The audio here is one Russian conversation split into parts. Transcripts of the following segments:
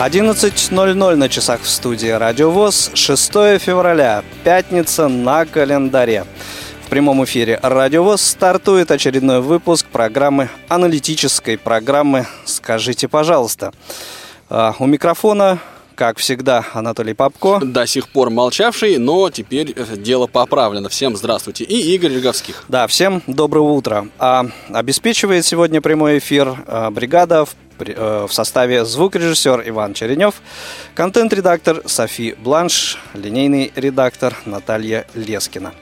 11.00 на часах в студии Радио ВОЗ, 6 февраля, пятница на календаре. В прямом эфире Радио ВОЗ стартует очередной выпуск программы, аналитической программы «Скажите, пожалуйста». А, у микрофона как всегда, Анатолий Попко. До сих пор молчавший, но теперь дело поправлено. Всем здравствуйте. И Игорь Леговских. Да, всем доброго утра. А, обеспечивает сегодня прямой эфир а, бригада в Э, в составе звукорежиссер Иван Черенев, контент-редактор Софи Бланш, линейный редактор Наталья Лескина.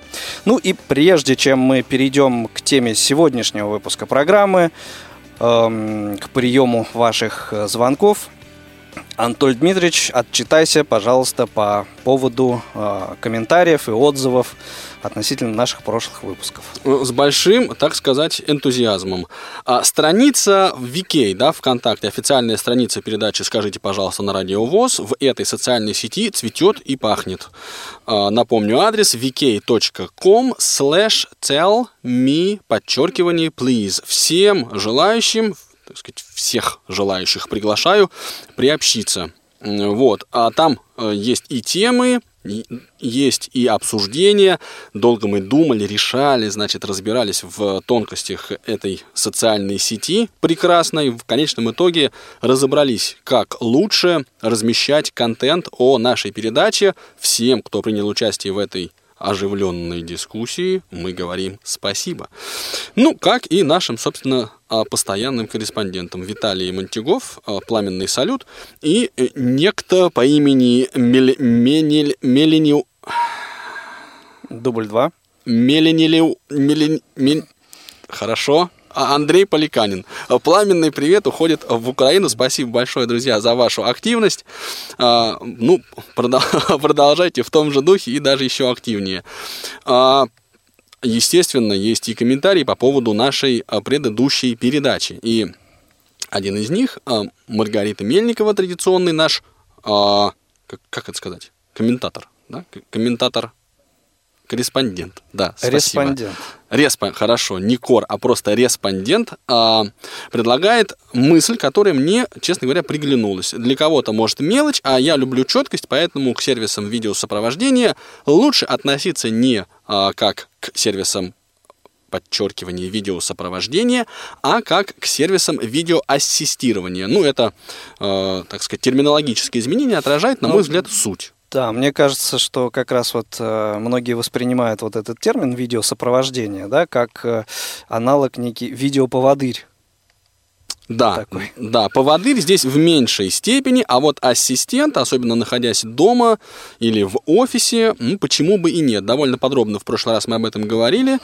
Ну и прежде чем мы перейдем к теме сегодняшнего выпуска программы, эм, к приему ваших э, звонков, Антоль Дмитриевич, отчитайся, пожалуйста, по поводу э, комментариев и отзывов относительно наших прошлых выпусков. С большим, так сказать, энтузиазмом. А, страница в VK, да, ВКонтакте, официальная страница передачи «Скажите, пожалуйста, на радио ВОЗ» в этой социальной сети цветет и пахнет. А, напомню адрес vk.com slash tell me, подчеркивание, please. Всем желающим, так сказать, всех желающих приглашаю приобщиться. Вот. А там э, есть и темы, есть и обсуждения. Долго мы думали, решали, значит, разбирались в тонкостях этой социальной сети прекрасной. В конечном итоге разобрались, как лучше размещать контент о нашей передаче всем, кто принял участие в этой оживленной дискуссии мы говорим спасибо. Ну, как и нашим, собственно, а, постоянным корреспондентам Виталий Монтигов, а, пламенный салют, и э, некто по имени Мел... Менель... Мелениу... Дубль два. Меленилю... Мелен... Мелен... Хорошо. А Андрей Поликанин. Пламенный привет уходит в Украину. Спасибо большое, друзья, за вашу активность. А, ну, продолжайте в том же духе и даже еще активнее. А, естественно, есть и комментарии по поводу нашей предыдущей передачи. И один из них, Маргарита Мельникова, традиционный наш, как это сказать, комментатор, да? комментатор Корреспондент, да, спасибо. Респондент. Респо, хорошо, не кор, а просто респондент а, предлагает мысль, которая мне, честно говоря, приглянулась. Для кого-то может мелочь, а я люблю четкость, поэтому к сервисам видеосопровождения лучше относиться не а, как к сервисам подчеркивания видеосопровождения, а как к сервисам видеоассистирования. Ну, это, э, так сказать, терминологические изменения отражает, на мой ну, взгляд, суть. Да, мне кажется, что как раз вот э, многие воспринимают вот этот термин видеосопровождение, да, как э, аналог некий видеоповодырь. Да, такой. да, поводырь здесь в меньшей степени, а вот ассистент, особенно находясь дома или в офисе, ну, почему бы и нет. Довольно подробно в прошлый раз мы об этом говорили.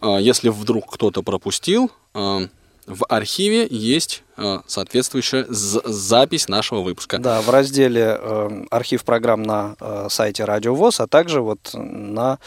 Э, если вдруг кто-то пропустил, э, в архиве есть э, соответствующая запись нашего выпуска. Да, в разделе э, архив программ на э, сайте Радио ВОЗ, а также вот на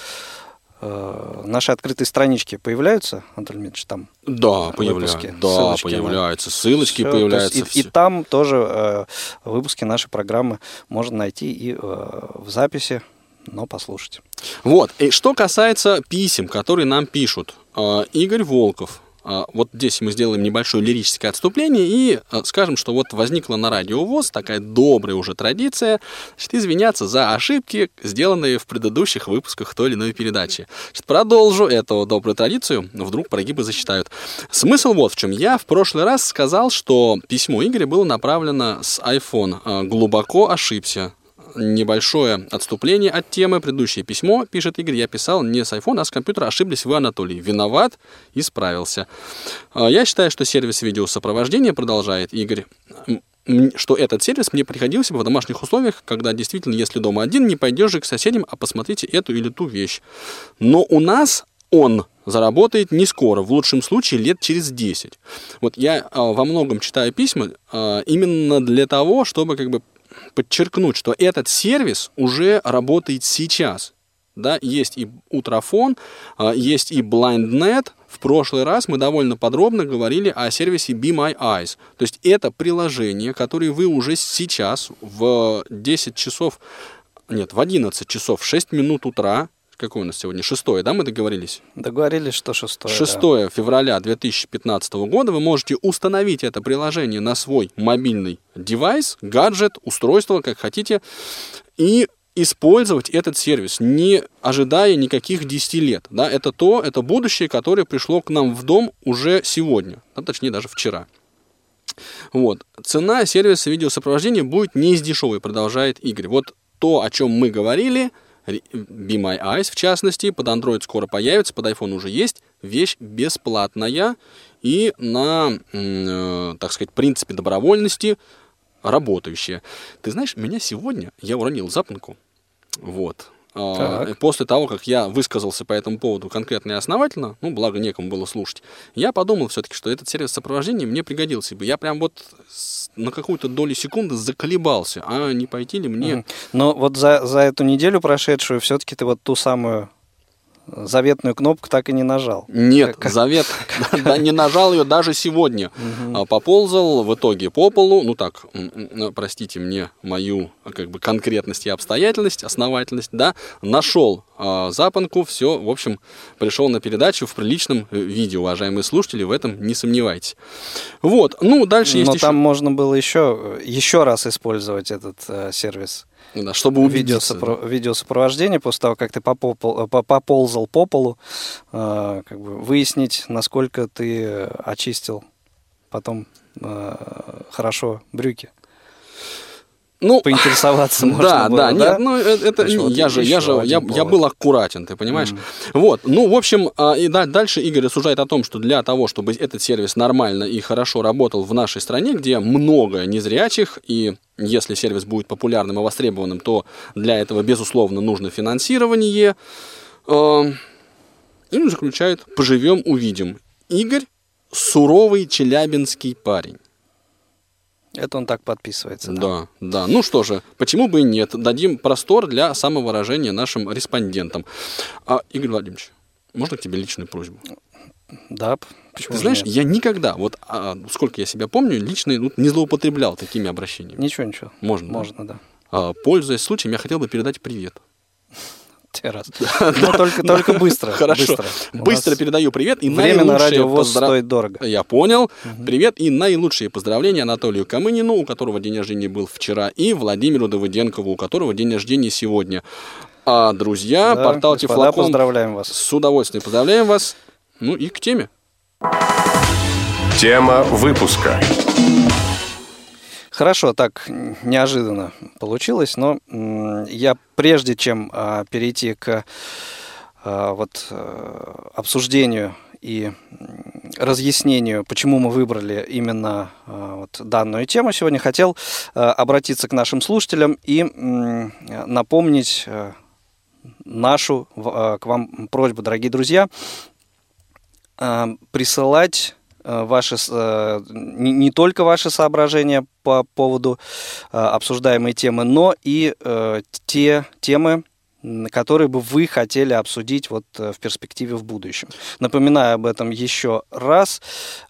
э, нашей открытой страничке появляются, Анатолий Дмитриевич, там да, появляются, да, ссылочки, появляются, ссылочки Все, появляются. Есть, и, и там тоже э, выпуски нашей программы можно найти и э, в записи, но послушать. Вот, и что касается писем, которые нам пишут, э, Игорь Волков, вот здесь мы сделаем небольшое лирическое отступление и а, скажем, что вот возникла на радио ВОЗ такая добрая уже традиция значит, извиняться за ошибки, сделанные в предыдущих выпусках той или иной передачи. Значит, продолжу эту добрую традицию, вдруг прогибы засчитают. Смысл вот в чем. Я в прошлый раз сказал, что письмо Игоря было направлено с iPhone. А, глубоко ошибся небольшое отступление от темы. Предыдущее письмо, пишет Игорь, я писал не с iPhone, а с компьютера. Ошиблись вы, Анатолий. Виноват, исправился. А, я считаю, что сервис видеосопровождения, продолжает Игорь, что этот сервис мне приходился бы в домашних условиях, когда действительно, если дома один, не пойдешь же к соседям, а посмотрите эту или ту вещь. Но у нас он заработает не скоро, в лучшем случае лет через 10. Вот я а, во многом читаю письма а, именно для того, чтобы как бы подчеркнуть, что этот сервис уже работает сейчас. Да, есть и Утрофон, а, есть и BlindNet. В прошлый раз мы довольно подробно говорили о сервисе Be My Eyes. То есть это приложение, которое вы уже сейчас в 10 часов, нет, в 11 часов 6 минут утра какое у нас сегодня? Шестое, да, мы договорились? Договорились, что шестое. Шестое да. февраля 2015 года вы можете установить это приложение на свой мобильный девайс, гаджет, устройство, как хотите, и использовать этот сервис, не ожидая никаких 10 лет. Да, это то, это будущее, которое пришло к нам в дом уже сегодня, а точнее даже вчера. Вот. Цена сервиса видеосопровождения будет не из дешевой, продолжает Игорь. Вот то, о чем мы говорили, Be My Eyes, в частности, под Android скоро появится, под iPhone уже есть, вещь бесплатная. И на, э, так сказать, принципе добровольности работающая. Ты знаешь, меня сегодня, я уронил запонку, вот, так. После того, как я высказался по этому поводу конкретно и основательно, ну, благо некому было слушать, я подумал все-таки, что этот сервис сопровождения мне пригодился бы. Я прям вот на какую-то долю секунды заколебался, а не пойти ли мне... Но вот за, за эту неделю прошедшую все-таки ты вот ту самую заветную кнопку так и не нажал. Нет, как... завет, да, не нажал ее даже сегодня. Угу. Поползал в итоге по полу, ну так, простите мне мою как бы конкретность и обстоятельность, основательность, да, нашел а, запонку, все, в общем, пришел на передачу в приличном э, виде, уважаемые слушатели, в этом не сомневайтесь. Вот, ну дальше есть Но еще... там можно было еще, еще раз использовать этот э, сервис. Да, чтобы увидеться. Видеосопро... Видеосопровождение после того, как ты попол... поползал по полу, э, как бы выяснить, насколько ты очистил потом э, хорошо брюки. Ну, поинтересоваться можно да, было, да, да, нет, ну э, это Значит, вот я же, я же, я, я был аккуратен, ты понимаешь? Mm. Вот, ну в общем, а, и дальше Игорь рассуждает о том, что для того, чтобы этот сервис нормально и хорошо работал в нашей стране, где много незрячих и если сервис будет популярным и востребованным, то для этого, безусловно, нужно финансирование. А, и заключает «Поживем, увидим». Игорь – суровый челябинский парень. Это он так подписывается. Да? да, да. Ну что же, почему бы и нет? Дадим простор для самовыражения нашим респондентам. А, Игорь Владимирович, можно к тебе личную просьбу? Да, почему Ты знаешь, нет? я никогда, вот а, сколько я себя помню, лично ну, не злоупотреблял такими обращениями. Ничего, ничего. Можно. Можно, да. да. А, пользуясь случаем, я хотел бы передать привет. Раз. Но только, только быстро. Хорошо. Быстро, быстро передаю привет. И время на радиовоз поздра... стоит дорого. Я понял. Угу. Привет и наилучшие поздравления Анатолию Камынину, у которого день рождения был вчера, и Владимиру Давыденкову, у которого день рождения сегодня. А, друзья, да, портал Тифлоком. поздравляем вас. С удовольствием поздравляем вас. Ну и к теме. Тема выпуска. Хорошо, так неожиданно получилось, но я прежде чем а, перейти к а, вот а, обсуждению и разъяснению, почему мы выбрали именно вот данную тему сегодня, хотел обратиться к нашим слушателям и напомнить нашу к вам просьбу, дорогие друзья, присылать Э, ваши, э, не только ваши соображения по поводу э, обсуждаемой темы, но и те темы, которые бы вы хотели обсудить вот в перспективе в будущем. Напоминаю об этом еще раз.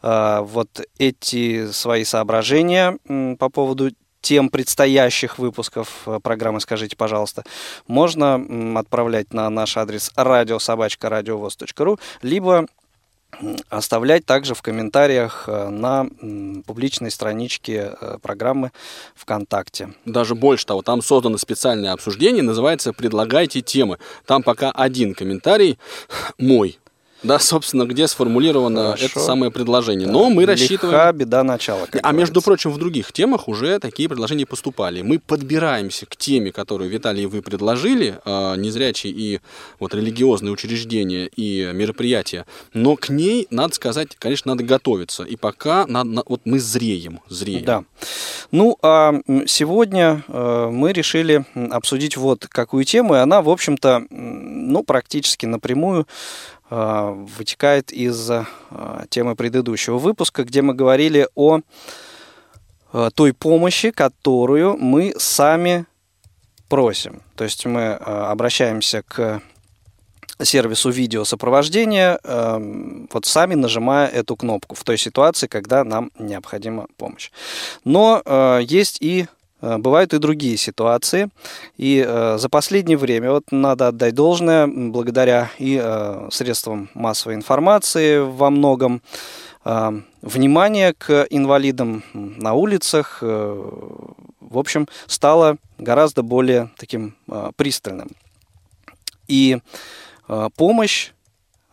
Вот эти свои соображения по поводу тем предстоящих выпусков программы «Скажите, пожалуйста», можно отправлять на наш адрес радиособачка.радиовоз.ру, либо оставлять также в комментариях э, на публичной страничке э, программы ВКонтакте. Даже больше того, там создано специальное обсуждение, называется «Предлагайте темы». Там пока один комментарий мой, да, собственно, где сформулировано Хорошо. это самое предложение. Да. Но мы рассчитываем... беда начала. А говорится. между прочим, в других темах уже такие предложения поступали. Мы подбираемся к теме, которую, Виталий, вы предложили, э, незрячие и вот религиозные учреждения и мероприятия. Но к ней, надо сказать, конечно, надо готовиться. И пока надо, вот мы зреем, зреем. Да. Ну, а сегодня э, мы решили обсудить вот какую тему, и она, в общем-то, ну, практически напрямую вытекает из темы предыдущего выпуска, где мы говорили о той помощи, которую мы сами просим. То есть мы обращаемся к сервису видеосопровождения, э, вот сами нажимая эту кнопку в той ситуации, когда нам необходима помощь. Но э, есть и э, Бывают и другие ситуации. И э, за последнее время, вот надо отдать должное, благодаря и э, средствам массовой информации во многом, э, внимание к инвалидам на улицах, э, в общем, стало гораздо более таким э, пристальным. И Э, помощь,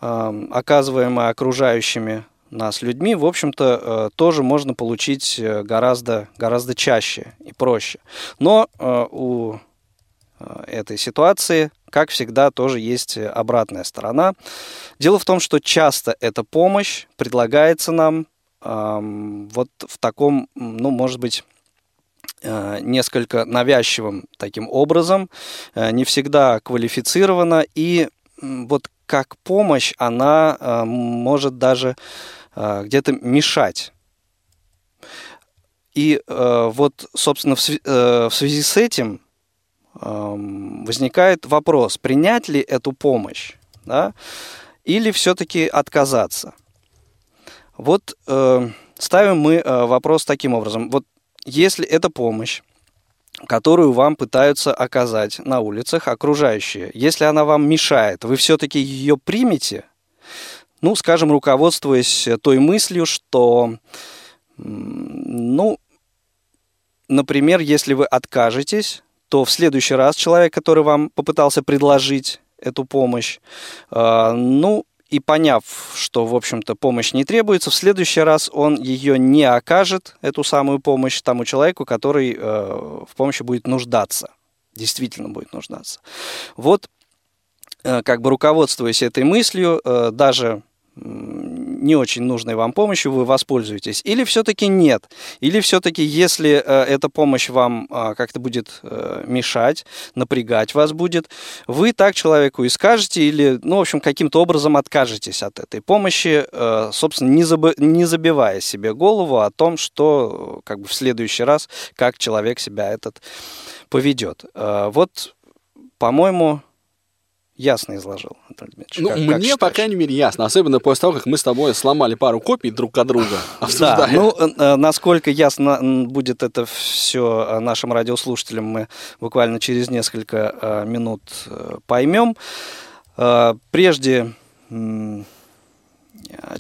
э, оказываемая окружающими нас людьми, в общем-то, э, тоже можно получить гораздо, гораздо чаще и проще. Но у этой ситуации, как всегда, тоже есть обратная сторона. Дело в том, что часто эта помощь предлагается нам вот в таком, ну, может быть, несколько навязчивым таким образом, не всегда квалифицированно и вот как помощь, она э, может даже э, где-то мешать. И э, вот, собственно, в, в связи с этим эм, возникает вопрос, принять ли эту помощь, да, или все-таки отказаться. Вот ставим мы вопрос таким образом. Вот если эта помощь которую вам пытаются оказать на улицах окружающие. Если она вам мешает, вы все-таки ее примете, ну, скажем, руководствуясь той мыслью, что, ну, например, если вы откажетесь, то в следующий раз человек, который вам попытался предложить эту помощь, э, ну, и поняв, что, в общем-то, помощь не требуется, в следующий раз он ее не окажет, эту самую помощь, тому человеку, который э, в помощи будет нуждаться, действительно будет нуждаться. Вот, э, как бы руководствуясь этой мыслью, э, даже не очень нужной вам помощью, вы воспользуетесь. Или все-таки нет. Или все-таки, если э, эта помощь вам э, как-то будет э, мешать, напрягать вас будет, вы так человеку и скажете, или, ну, в общем, каким-то образом откажетесь от этой помощи, э, собственно, не, забы- не забивая себе голову о том, что как бы в следующий раз, как человек себя этот поведет. Вот, по-моему, ясно изложил, Антон Дмитриевич. Ну, как, мне, как по крайней мере, ясно. Особенно после того, как мы с тобой сломали пару копий друг от друга, Да, ну, э, э, насколько ясно будет это все э, нашим радиослушателям, мы буквально через несколько минут поймем. Прежде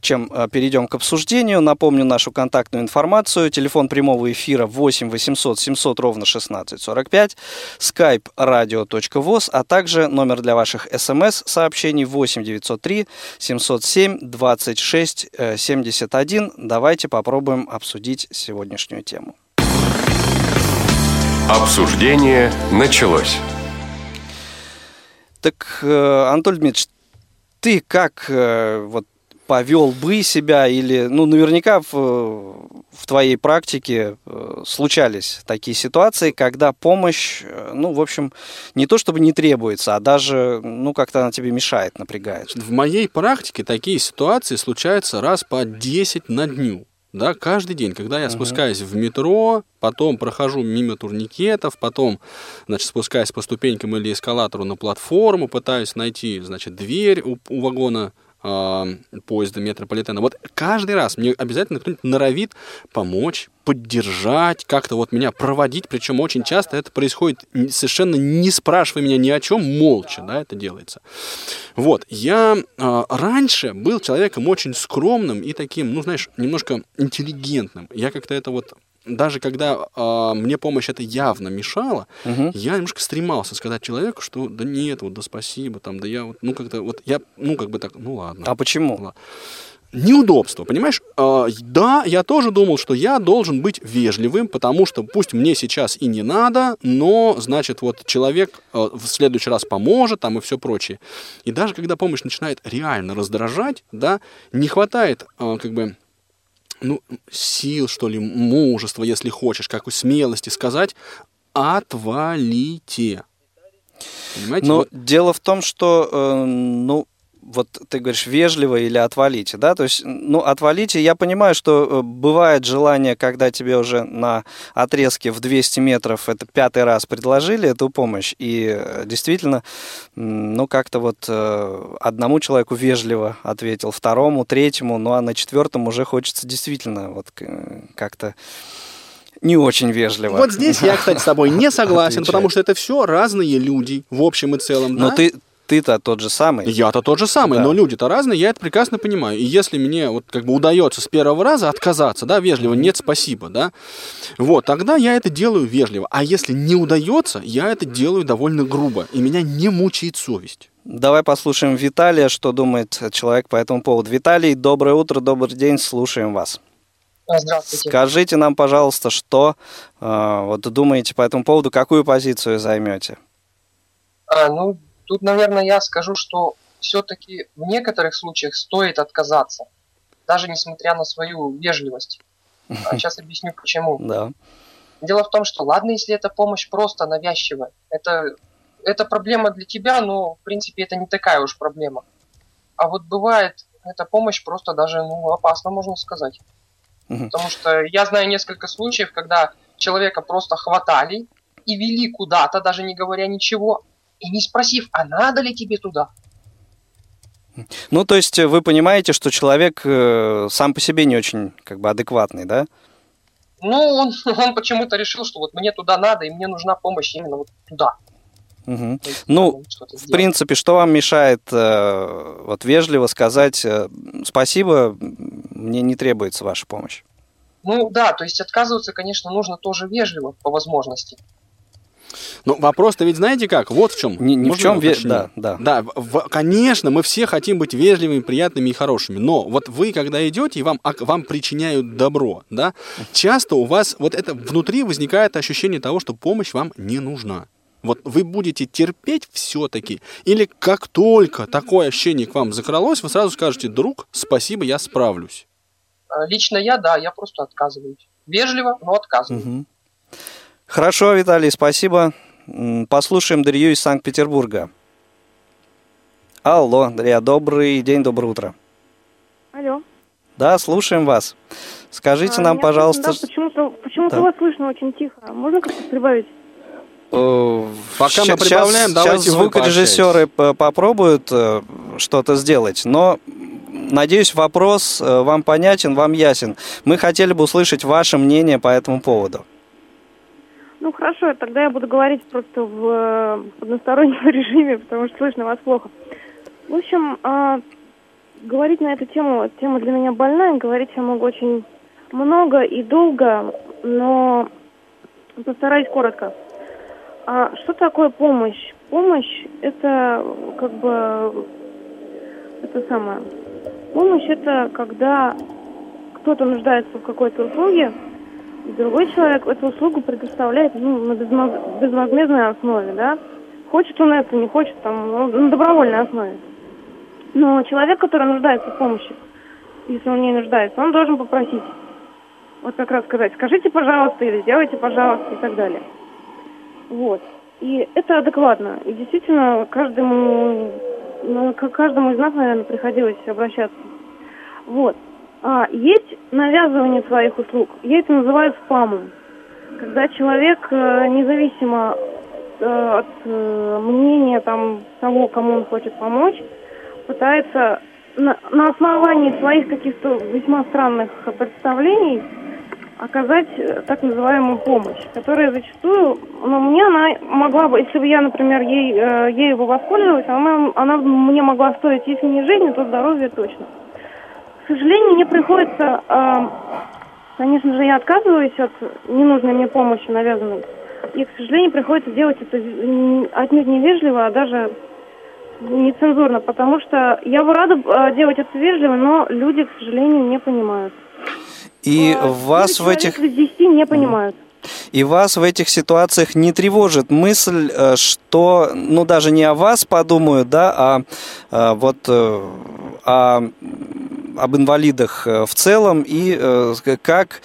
чем э, перейдем к обсуждению, напомню нашу контактную информацию. Телефон прямого эфира 8 800 700 ровно 16 45, skype radio.voz, а также номер для ваших смс-сообщений 8 903 707 26 71. Давайте попробуем обсудить сегодняшнюю тему. Обсуждение началось. Так, э, Анатолий Дмитриевич, ты как э, вот повел бы себя или, ну, наверняка в, в твоей практике э, случались такие ситуации, когда помощь, э, ну, в общем, не то чтобы не требуется, а даже, ну, как-то она тебе мешает, напрягает. В моей практике такие ситуации случаются раз по 10 на дню. Да, каждый день, когда я uh-huh. спускаюсь в метро, потом прохожу мимо турникетов, потом, значит, спускаюсь по ступенькам или эскалатору на платформу, пытаюсь найти, значит, дверь у, у вагона э, поезда метрополитена. Вот каждый раз мне обязательно кто-нибудь норовит помочь, поддержать, как-то вот меня проводить, причем очень часто это происходит совершенно не спрашивая меня ни о чем, молча, да, это делается. Вот, я э, раньше был человеком очень скромным и таким, ну, знаешь, немножко интеллигентным. Я как-то это вот даже когда э, мне помощь это явно мешала, угу. я немножко стремался сказать человеку, что да нет, вот да спасибо, там, да я вот, ну как-то вот я, ну как бы так, ну ладно. А почему? Ладно. Неудобство, понимаешь? Э, да, я тоже думал, что я должен быть вежливым, потому что пусть мне сейчас и не надо, но, значит, вот человек э, в следующий раз поможет, там и все прочее. И даже когда помощь начинает реально раздражать, да, не хватает, э, как бы, ну, сил, что ли, мужества, если хочешь, какой смелости сказать, отвалите. Понимаете? Но вот... дело в том, что, э, ну, вот ты говоришь вежливо или отвалите, да, то есть, ну, отвалите, я понимаю, что э, бывает желание, когда тебе уже на отрезке в 200 метров это пятый раз предложили эту помощь, и э, действительно, ну, как-то вот э, одному человеку вежливо ответил, второму, третьему, ну, а на четвертом уже хочется действительно вот как-то не очень вежливо. Вот здесь я, кстати, с тобой не согласен, потому что это все разные люди в общем и целом. Но да? ты, ты-то тот же самый. Я-то тот же самый, да. но люди-то разные, я это прекрасно понимаю. И если мне вот как бы удается с первого раза отказаться, да, вежливо, нет, спасибо, да, вот, тогда я это делаю вежливо. А если не удается, я это делаю довольно грубо, и меня не мучает совесть. Давай послушаем Виталия, что думает человек по этому поводу. Виталий, доброе утро, добрый день, слушаем вас. Здравствуйте. Скажите нам, пожалуйста, что э, вот думаете по этому поводу, какую позицию займете? А, ну, тут, наверное, я скажу, что все-таки в некоторых случаях стоит отказаться, даже несмотря на свою вежливость. А сейчас объясню почему. Да. Дело в том, что ладно, если эта помощь просто навязчивая, это, это проблема для тебя, но в принципе это не такая уж проблема. А вот бывает эта помощь просто даже ну, опасна, можно сказать. Потому что я знаю несколько случаев, когда человека просто хватали и вели куда-то, даже не говоря ничего, и не спросив, а надо ли тебе туда. Ну, то есть вы понимаете, что человек э, сам по себе не очень как бы адекватный, да? Ну, он, он почему-то решил, что вот мне туда надо, и мне нужна помощь именно вот туда. Угу. Есть, ну, в принципе, что вам мешает э, вот вежливо сказать э, спасибо, мне не требуется ваша помощь? Ну да, то есть отказываться, конечно, нужно тоже вежливо по возможности. Ну, вопрос-то ведь знаете как? Вот в чем. Не, не в чем, ве... да, да. Да, в... конечно, мы все хотим быть вежливыми, приятными и хорошими, но вот вы, когда идете, и вам, вам причиняют добро, да, часто у вас вот это внутри возникает ощущение того, что помощь вам не нужна. Вот вы будете терпеть все-таки, или как только такое ощущение к вам закралось, вы сразу скажете, друг, спасибо, я справлюсь. А, лично я, да, я просто отказываюсь. Вежливо, но отказываюсь. Угу. Хорошо, Виталий, спасибо. Послушаем Дарью из Санкт-Петербурга. Алло, Дарья, добрый день, доброе утро. Алло. Да, слушаем вас. Скажите а, нам, пожалуйста... Да, почему-то почему да. вас слышно очень тихо. Можно как-то прибавить? Э, Пока мы прибавляем, сейчас, давайте сейчас звукорежиссеры попробуют э, что-то сделать, но надеюсь, вопрос э, вам понятен, вам ясен. Мы хотели бы услышать ваше мнение по этому поводу. Ну хорошо, тогда я буду говорить просто в одностороннем режиме, потому что слышно вас плохо. В общем, а, говорить на эту тему, тема для меня больная, говорить я могу очень много и долго, но постараюсь коротко. А что такое помощь? Помощь это как бы это самое. Помощь это когда кто-то нуждается в какой-то услуге, другой человек эту услугу предоставляет ну, на безвозмездной основе, да. Хочет он это, не хочет, там, на добровольной основе. Но человек, который нуждается в помощи, если он не нуждается, он должен попросить. Вот как раз сказать, скажите, пожалуйста, или сделайте, пожалуйста, и так далее. Вот. И это адекватно. И действительно, каждому, ну, каждому из нас, наверное, приходилось обращаться. Вот. А, есть навязывание своих услуг. Я это называю спамом. Когда человек, э, независимо э, от э, мнения там, того, кому он хочет помочь, пытается на, на основании своих каких-то весьма странных представлений оказать так называемую помощь, которая зачастую, ну, мне она могла бы, если бы я, например, ей, э, ею бы воспользовалась, она, она мне могла стоить, если не жизни, то здоровье точно. К сожалению, мне приходится, э, конечно же, я отказываюсь от ненужной мне помощи, навязанной, и, к сожалению, приходится делать это отнюдь невежливо, а даже нецензурно, потому что я бы рада э, делать это вежливо, но люди, к сожалению, не понимают. И а, вас в этих... не понимают. И вас в этих ситуациях не тревожит мысль, э, что, ну, даже не о вас подумают, да, а, а вот о, об инвалидах в целом и как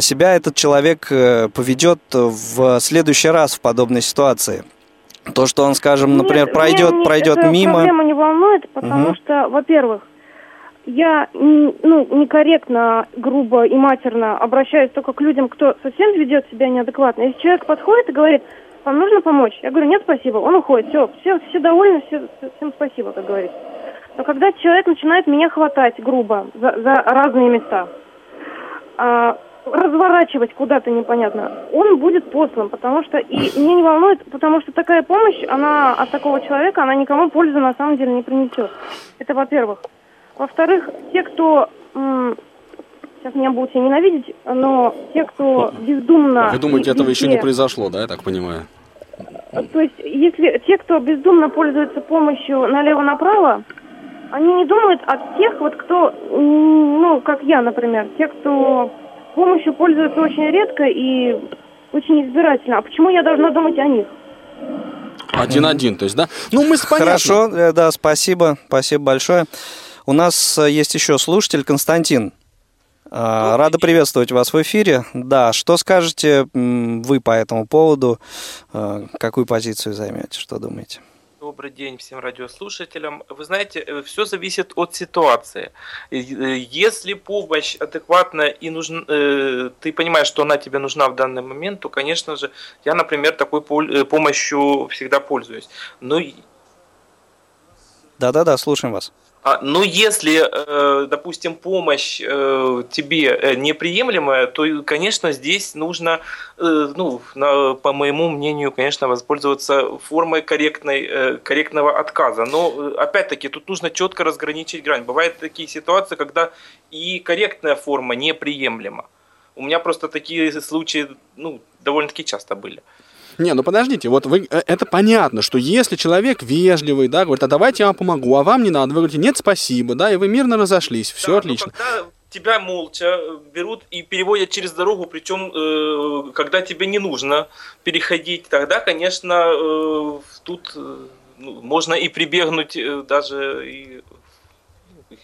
себя этот человек поведет в следующий раз в подобной ситуации. То, что он, скажем, например, Нет, пройдет, пройдет эта мимо. Проблема не волнует потому Мгм. что, во-первых, я ну, некорректно, грубо и матерно обращаюсь только к людям, кто совсем ведет себя неадекватно. Если человек подходит и говорит, вам нужно помочь? Я говорю, нет, спасибо. Он уходит. Все, все, все довольны, все, всем спасибо, как говорится. Но когда человек начинает меня хватать грубо за, за разные места, а, разворачивать куда-то непонятно, он будет послан, потому что и мне не волнует, потому что такая помощь, она от такого человека, она никому пользы на самом деле не принесет. Это во-первых. Во-вторых, те, кто сейчас меня будут все ненавидеть, но те, кто бездумно... Вы думаете, и этого еще не произошло, да, я так понимаю? то есть, если те, кто бездумно пользуется помощью налево-направо, они не думают о тех, вот кто, ну, как я, например, те, кто помощью пользуется очень редко и очень избирательно. А почему я должна думать о них? Один-один, то есть, да? Ну, мы понятно. Хорошо, э, да, спасибо, спасибо большое. У нас э, есть еще слушатель Константин. А, Рада приветствовать вас в эфире. Да, что скажете вы по этому поводу? А, Какую позицию займете? Что думаете? Добрый день всем радиослушателям. Вы знаете, все зависит от ситуации. Э, э, Если помощь адекватная и нужна, э, ты понимаешь, что она тебе нужна в данный момент, то, конечно же, я, например, такой э, помощью всегда пользуюсь. Но и- Да-да-да, слушаем вас. А, Но если, э, допустим, помощь э, тебе э, неприемлемая, то, конечно, здесь нужно, ну, по моему мнению, конечно, воспользоваться формой корректной, корректного отказа. Но, опять-таки, тут нужно четко разграничить грань. Бывают такие ситуации, когда и корректная форма неприемлема. У меня просто такие случаи, ну, довольно-таки часто были. Не, ну подождите, вот вы, э, это понятно, что если человек вежливый, да, говорит, а давайте я вам помогу, а вам не надо, вы говорите, нет, спасибо, да, и вы мирно разошлись, все Да, но отлично. когда тебя молча э, берут и переводят через дорогу, причем э, когда тебе не нужно переходить, тогда, конечно, э, тут э, ну, можно и прибегнуть э, даже и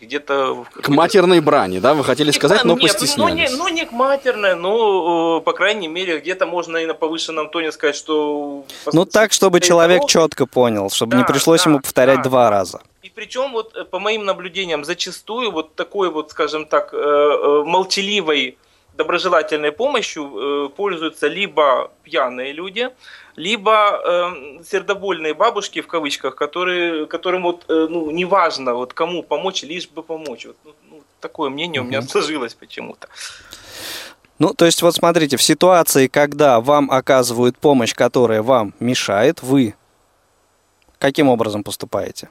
где-то... К матерной брани, да, вы хотели Не сказать, но нет, ну, постеснялись. не, ну, не к матерной, но, э, по крайней мере, где-то можно и на повышенном тоне сказать, что... Ну так, чтобы Перед человек дорогой- четко понял, чтобы не Да, пришлось да, ему повторять да, два раза. И причем вот э, по моим наблюдениям зачастую вот такой вот, скажем так, э, э, молчаливой доброжелательной помощью э, пользуются либо пьяные люди, либо э, сердобольные бабушки в кавычках, которые, которым вот э, ну неважно вот кому помочь, лишь бы помочь. Вот, ну, ну, такое мнение у меня сложилось почему-то. Ну, то есть, вот смотрите, в ситуации, когда вам оказывают помощь, которая вам мешает, вы каким образом поступаете?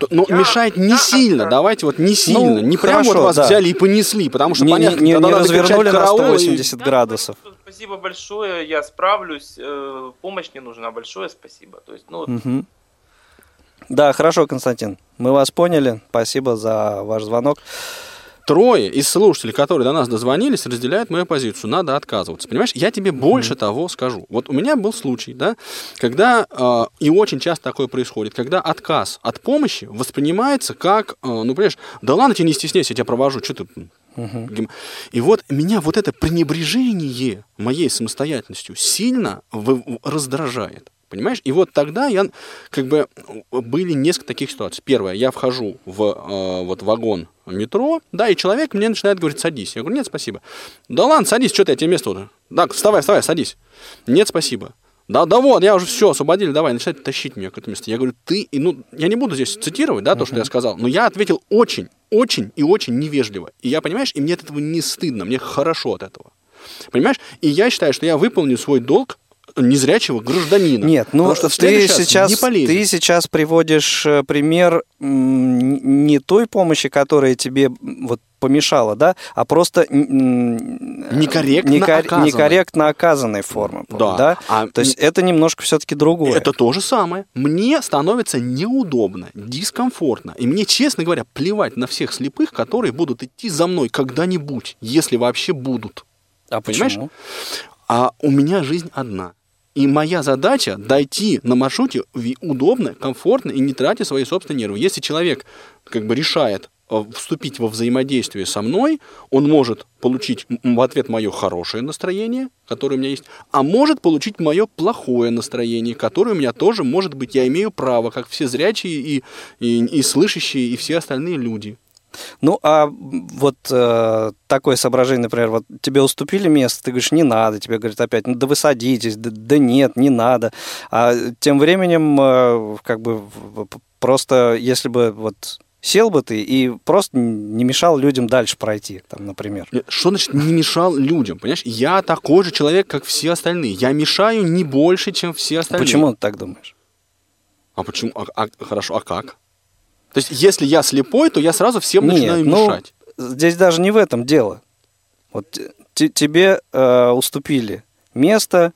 Т- Ну, Я- мешает не я- сильно, да. давайте вот не сильно, не прям хорошо, вот вас да. взяли и понесли, потому что не, не- понятно, не- тогда не надо кричать развернули на «Караул!» и- 180 Да, градусов. что Спасибо большое, я справлюсь. э, Помощь не нужна, большое спасибо. То есть, ну, вот Мгм. Да, хорошо, Константин. Мы вас поняли. Спасибо за ваш звонок. Трое из слушателей, которые до нас дозвонились, разделяют мою позицию. Надо отказываться. Понимаешь, я тебе больше того скажу. Вот у меня был случай, да, когда, э, и очень часто такое происходит, когда отказ от помощи воспринимается как, э, ну, понимаешь, да ладно тебе не стесняйся, я тебя провожу, что ты... Гим- И вот меня вот это пренебрежение моей самостоятельностью сильно раздражает. Понимаешь? И вот тогда я, как бы, были несколько таких ситуаций. Первое, я вхожу в э, вот вагон метро, да, и человек мне начинает говорить, садись. Я говорю, нет, спасибо. Да ладно, садись, что ты, я тебе место уже. Так, вставай, вставай, садись. Нет, спасибо. Да, да вот, я уже все, освободили, давай, начинает тащить меня к этому месту. Я говорю, ты, и, ну, я не буду здесь цитировать, да, то, что я сказал, но я ответил очень, очень и очень невежливо. И я, понимаешь, и мне от этого не стыдно, мне хорошо от этого. Понимаешь? И я считаю, что я выполню свой долг незрячего гражданина. Нет, ну что ты сейчас, не полезет. ты сейчас приводишь э, пример не той помощи, которая тебе вот помешала, да, а просто Некорректно некор- оказанной. некорректно оказанной формы, Да. да? А То есть это немножко все-таки другое. Это то же самое. Мне становится неудобно, дискомфортно. И мне, честно говоря, плевать на всех слепых, которые будут идти за мной когда-нибудь, если вообще будут. а понимаешь? почему? А у меня жизнь одна. И моя задача дойти на маршруте удобно, комфортно и не тратя свои собственные нервы. Если человек как бы решает э, вступить во взаимодействие со мной, он может получить в ответ мое хорошее настроение, которое у меня есть, а может получить мое плохое настроение, которое у меня тоже может быть. Я имею право, как все зрячие и, и, и слышащие, и все остальные люди. Ну, а вот э, такое соображение, например, вот тебе уступили место, ты говоришь, не надо, тебе говорят опять, ну да вы садитесь, да, да нет, не надо. А тем временем, э, как бы, просто если бы вот сел бы ты и просто не мешал людям дальше пройти, там, например. Что значит не мешал людям? Понимаешь, я такой же человек, как все остальные. Я мешаю не больше, чем все остальные. Почему ты так думаешь? А почему? А, а, хорошо, а как? То есть, если я слепой, то я сразу всем Нет, начинаю ну, мешать. Здесь даже не в этом дело. Вот тебе э, уступили место,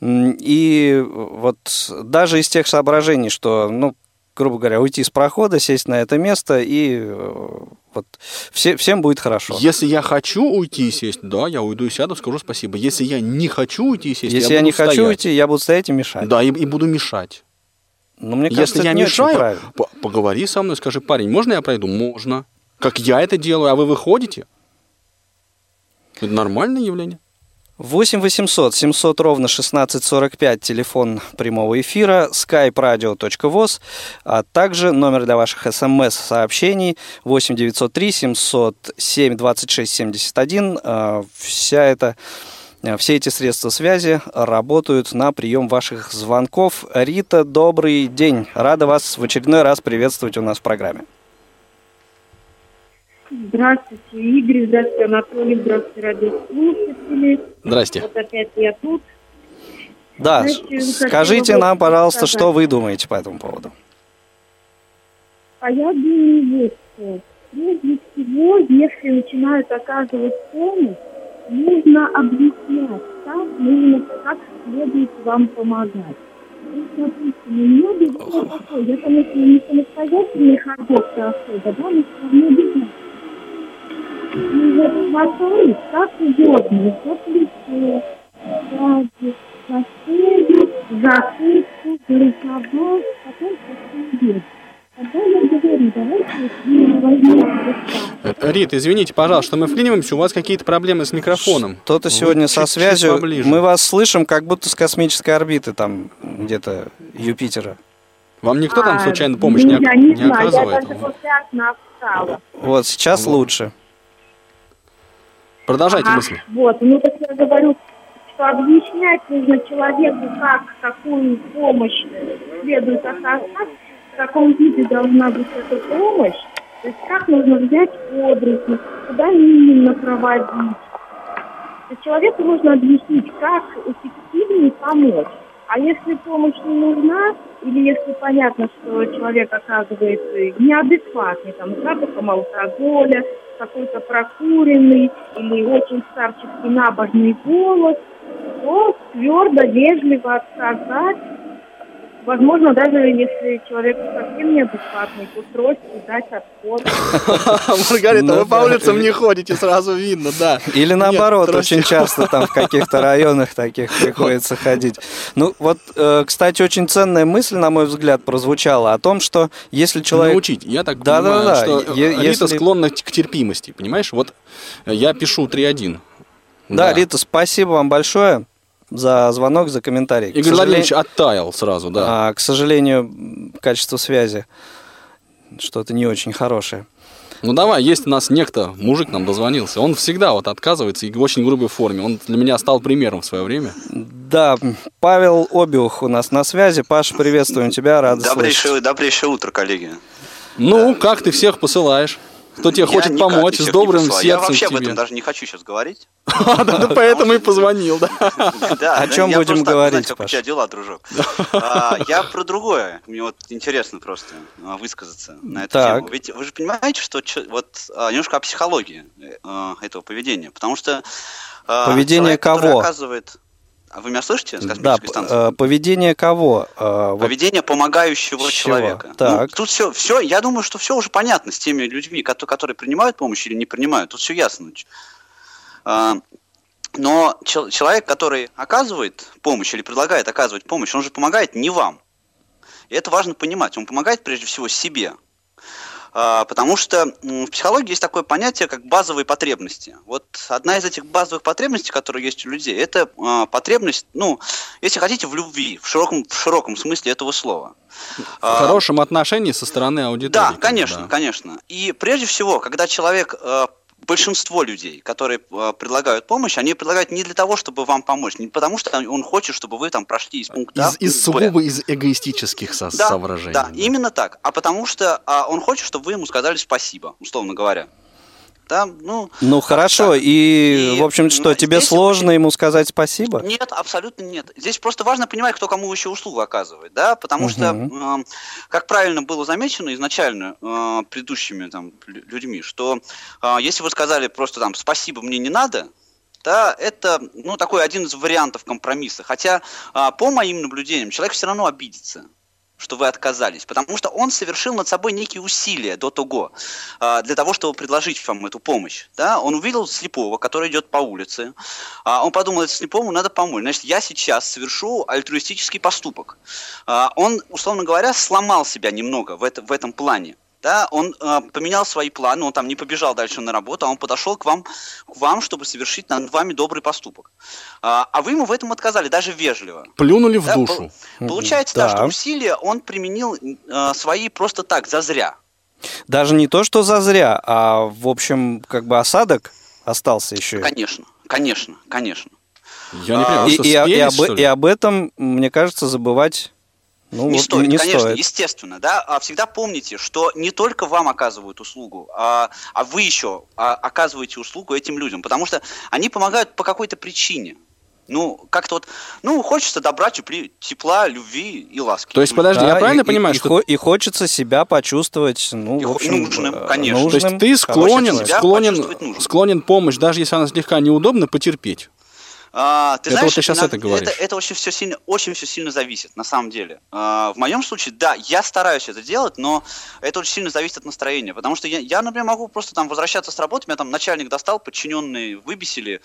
и вот даже из тех соображений, что, ну, грубо говоря, уйти с прохода, сесть на это место, и э, вот все, всем будет хорошо. Если я хочу уйти и сесть, да, я уйду и сяду, скажу спасибо. Если я не хочу уйти и сесть, Если я, я не стоять. хочу уйти, я буду стоять и мешать. Да, и, и буду мешать. Но мне кажется, Если я не мешаю, поговори со мной, скажи, парень, можно я пройду? Можно. Как я это делаю, а вы выходите? Это нормальное явление. 8 800 700 ровно 1645, телефон прямого эфира, skype-radio.voz, а также номер для ваших смс-сообщений 8 903 707 26 71. Вся эта все эти средства связи работают на прием ваших звонков. Рита, добрый день. Рада вас в очередной раз приветствовать у нас в программе. Здравствуйте, Игорь, здравствуйте, Анатолий, здравствуйте, радиослушатели. Здрасте. Вот опять я тут. Да, Знаете, скажите нам, пожалуйста, сказать. что вы думаете по этому поводу? А я думаю, вот что. Прежде всего, если начинают оказывать помощь, нужно объяснять, как нужно, как следует вам помогать. И, допустим, у меня бывало такое, я, конечно, не самостоятельный ходок особо, да, но все равно бывает. И вот хватает как угодно, за плечо, сзади, за шею, за куртку, за рукава, потом как идет. Рит, извините, пожалуйста, мы вклиниваемся, у вас какие-то проблемы с микрофоном. Что-то сегодня со связью. Мы вас слышим, как будто с космической орбиты, там где-то Юпитера. Вам никто там случайно помощь не, я не, не оказывает? Вот, сейчас вот. лучше. Продолжайте ага, мысли. Вот, ну так я говорю, что объяснять нужно человеку, как, какую помощь следует оказать, каком виде должна быть эта помощь, то есть как нужно взять руку, куда именно проводить. То есть человеку нужно объяснить, как эффективнее помочь. А если помощь не нужна, или если понятно, что человек оказывается неадекватный, там, запахом алкоголя, какой-то прокуренный или очень старческий набожный голос, то твердо, вежливо отказать Возможно, даже если человек совсем неадекватный, то срочно дать отход. Маргарита, ну вы по улицам не ходите, сразу видно, да. Или наоборот, очень часто там в каких-то районах таких приходится ходить. Ну вот, э, кстати, очень ценная мысль, на мой взгляд, прозвучала о том, что если человек... Научить, я так да, понимаю, да, да, что Рита склонна к терпимости, понимаешь? Вот я пишу 3.1. Да, Рита, спасибо вам большое за звонок, за комментарий. Игорь Владимирович оттаял сразу, да. А, к сожалению, качество связи что-то не очень хорошее. Ну давай, есть у нас некто, мужик нам дозвонился. Он всегда вот отказывается и в очень грубой форме. Он для меня стал примером в свое время. Да, Павел Обиух у нас на связи. Паша, приветствуем тебя, рад добрейшее, слышать. Добрейшее утро, коллеги. Ну, да. как ты всех посылаешь? Кто тебе хочет помочь с добрым сердцем Я вообще об этом даже не хочу сейчас говорить. Да, поэтому и позвонил, да. О чем будем говорить, Как у тебя дела, дружок? А, я про другое. Мне вот интересно просто а, высказаться на эту тему. Ведь вы же понимаете, что вот а, немножко о психологии этого поведения. Потому что Поведение кого? оказывает а вы меня слышите? С да, станции? поведение кого? Поведение помогающего Чего? человека. Ну, так. Ну, тут все, все, я думаю, что все уже понятно с теми людьми, которые принимают помощь или не принимают. Тут все ясно. А, но человек, который оказывает помощь или предлагает оказывать помощь, он же помогает не вам. И это важно понимать. Он помогает прежде всего себе. А, потому что в психологии есть такое понятие, как базовые потребности. Вот одна из этих базовых потребностей, которые есть у людей, это а, потребность, ну, если хотите, в любви, в широком, в широком смысле этого слова. В а, хорошем отношении со стороны аудитории. Да, конечно, да. конечно. И прежде всего, когда человек большинство людей, которые э, предлагают помощь, они предлагают не для того, чтобы вам помочь, не потому что он хочет, чтобы вы там прошли из пункта из, А из сугубо из эгоистических со- да, соображений. Да, да, именно так. А потому что а, он хочет, чтобы вы ему сказали спасибо, условно говоря да, ну... Ну, хорошо, и, и, в общем, что, тебе сложно ему сказать спасибо? Нет, абсолютно нет. Здесь просто важно понимать, кто кому еще услугу оказывает, да, потому угу. что, э, как правильно было замечено изначально э, предыдущими там людьми, что э, если вы сказали просто там «спасибо, мне не надо», да, это ну, такой один из вариантов компромисса. Хотя, а, по моим наблюдениям, человек все равно обидится что вы отказались, потому что он совершил над собой некие усилия до того, а, для того, чтобы предложить вам эту помощь. Да? Он увидел слепого, который идет по улице, а, он подумал, это слепому надо помочь, значит, я сейчас совершу альтруистический поступок. А, он, условно говоря, сломал себя немного в, это, в этом плане да, он э, поменял свои планы, он там не побежал дальше на работу, а он подошел к вам, к вам, чтобы совершить над вами добрый поступок. А, а вы ему в этом отказали, даже вежливо. Плюнули в да, душу. По, получается, да. да, что усилия он применил э, свои просто так, зазря. Даже не то, что зазря, а в общем, как бы осадок остался еще. Конечно, конечно, конечно. Я не понимаю, а, и, и, и, об, и об этом, мне кажется, забывать ну, не вот стоит, не конечно, стоит. естественно, да. А всегда помните, что не только вам оказывают услугу, а, а вы еще а, оказываете услугу этим людям, потому что они помогают по какой-то причине. Ну, как-то вот, ну, хочется добра, тепли, тепла, любви и ласки. То есть, подожди, да, я правильно и, понимаю, и, что... И хочется себя почувствовать, ну, и, в общем, нужным, э, конечно. Нужным, То есть ты склонен, склонен, склонен помощь, даже если она слегка неудобна, потерпеть. А, ты это знаешь, вот ты сейчас это, это говоришь. Это, это очень все сильно, очень все сильно зависит, на самом деле. А, в моем случае, да, я стараюсь это делать, но это очень сильно зависит от настроения, потому что я, я например, могу просто там возвращаться с работы, меня там начальник достал, подчиненные выбесили,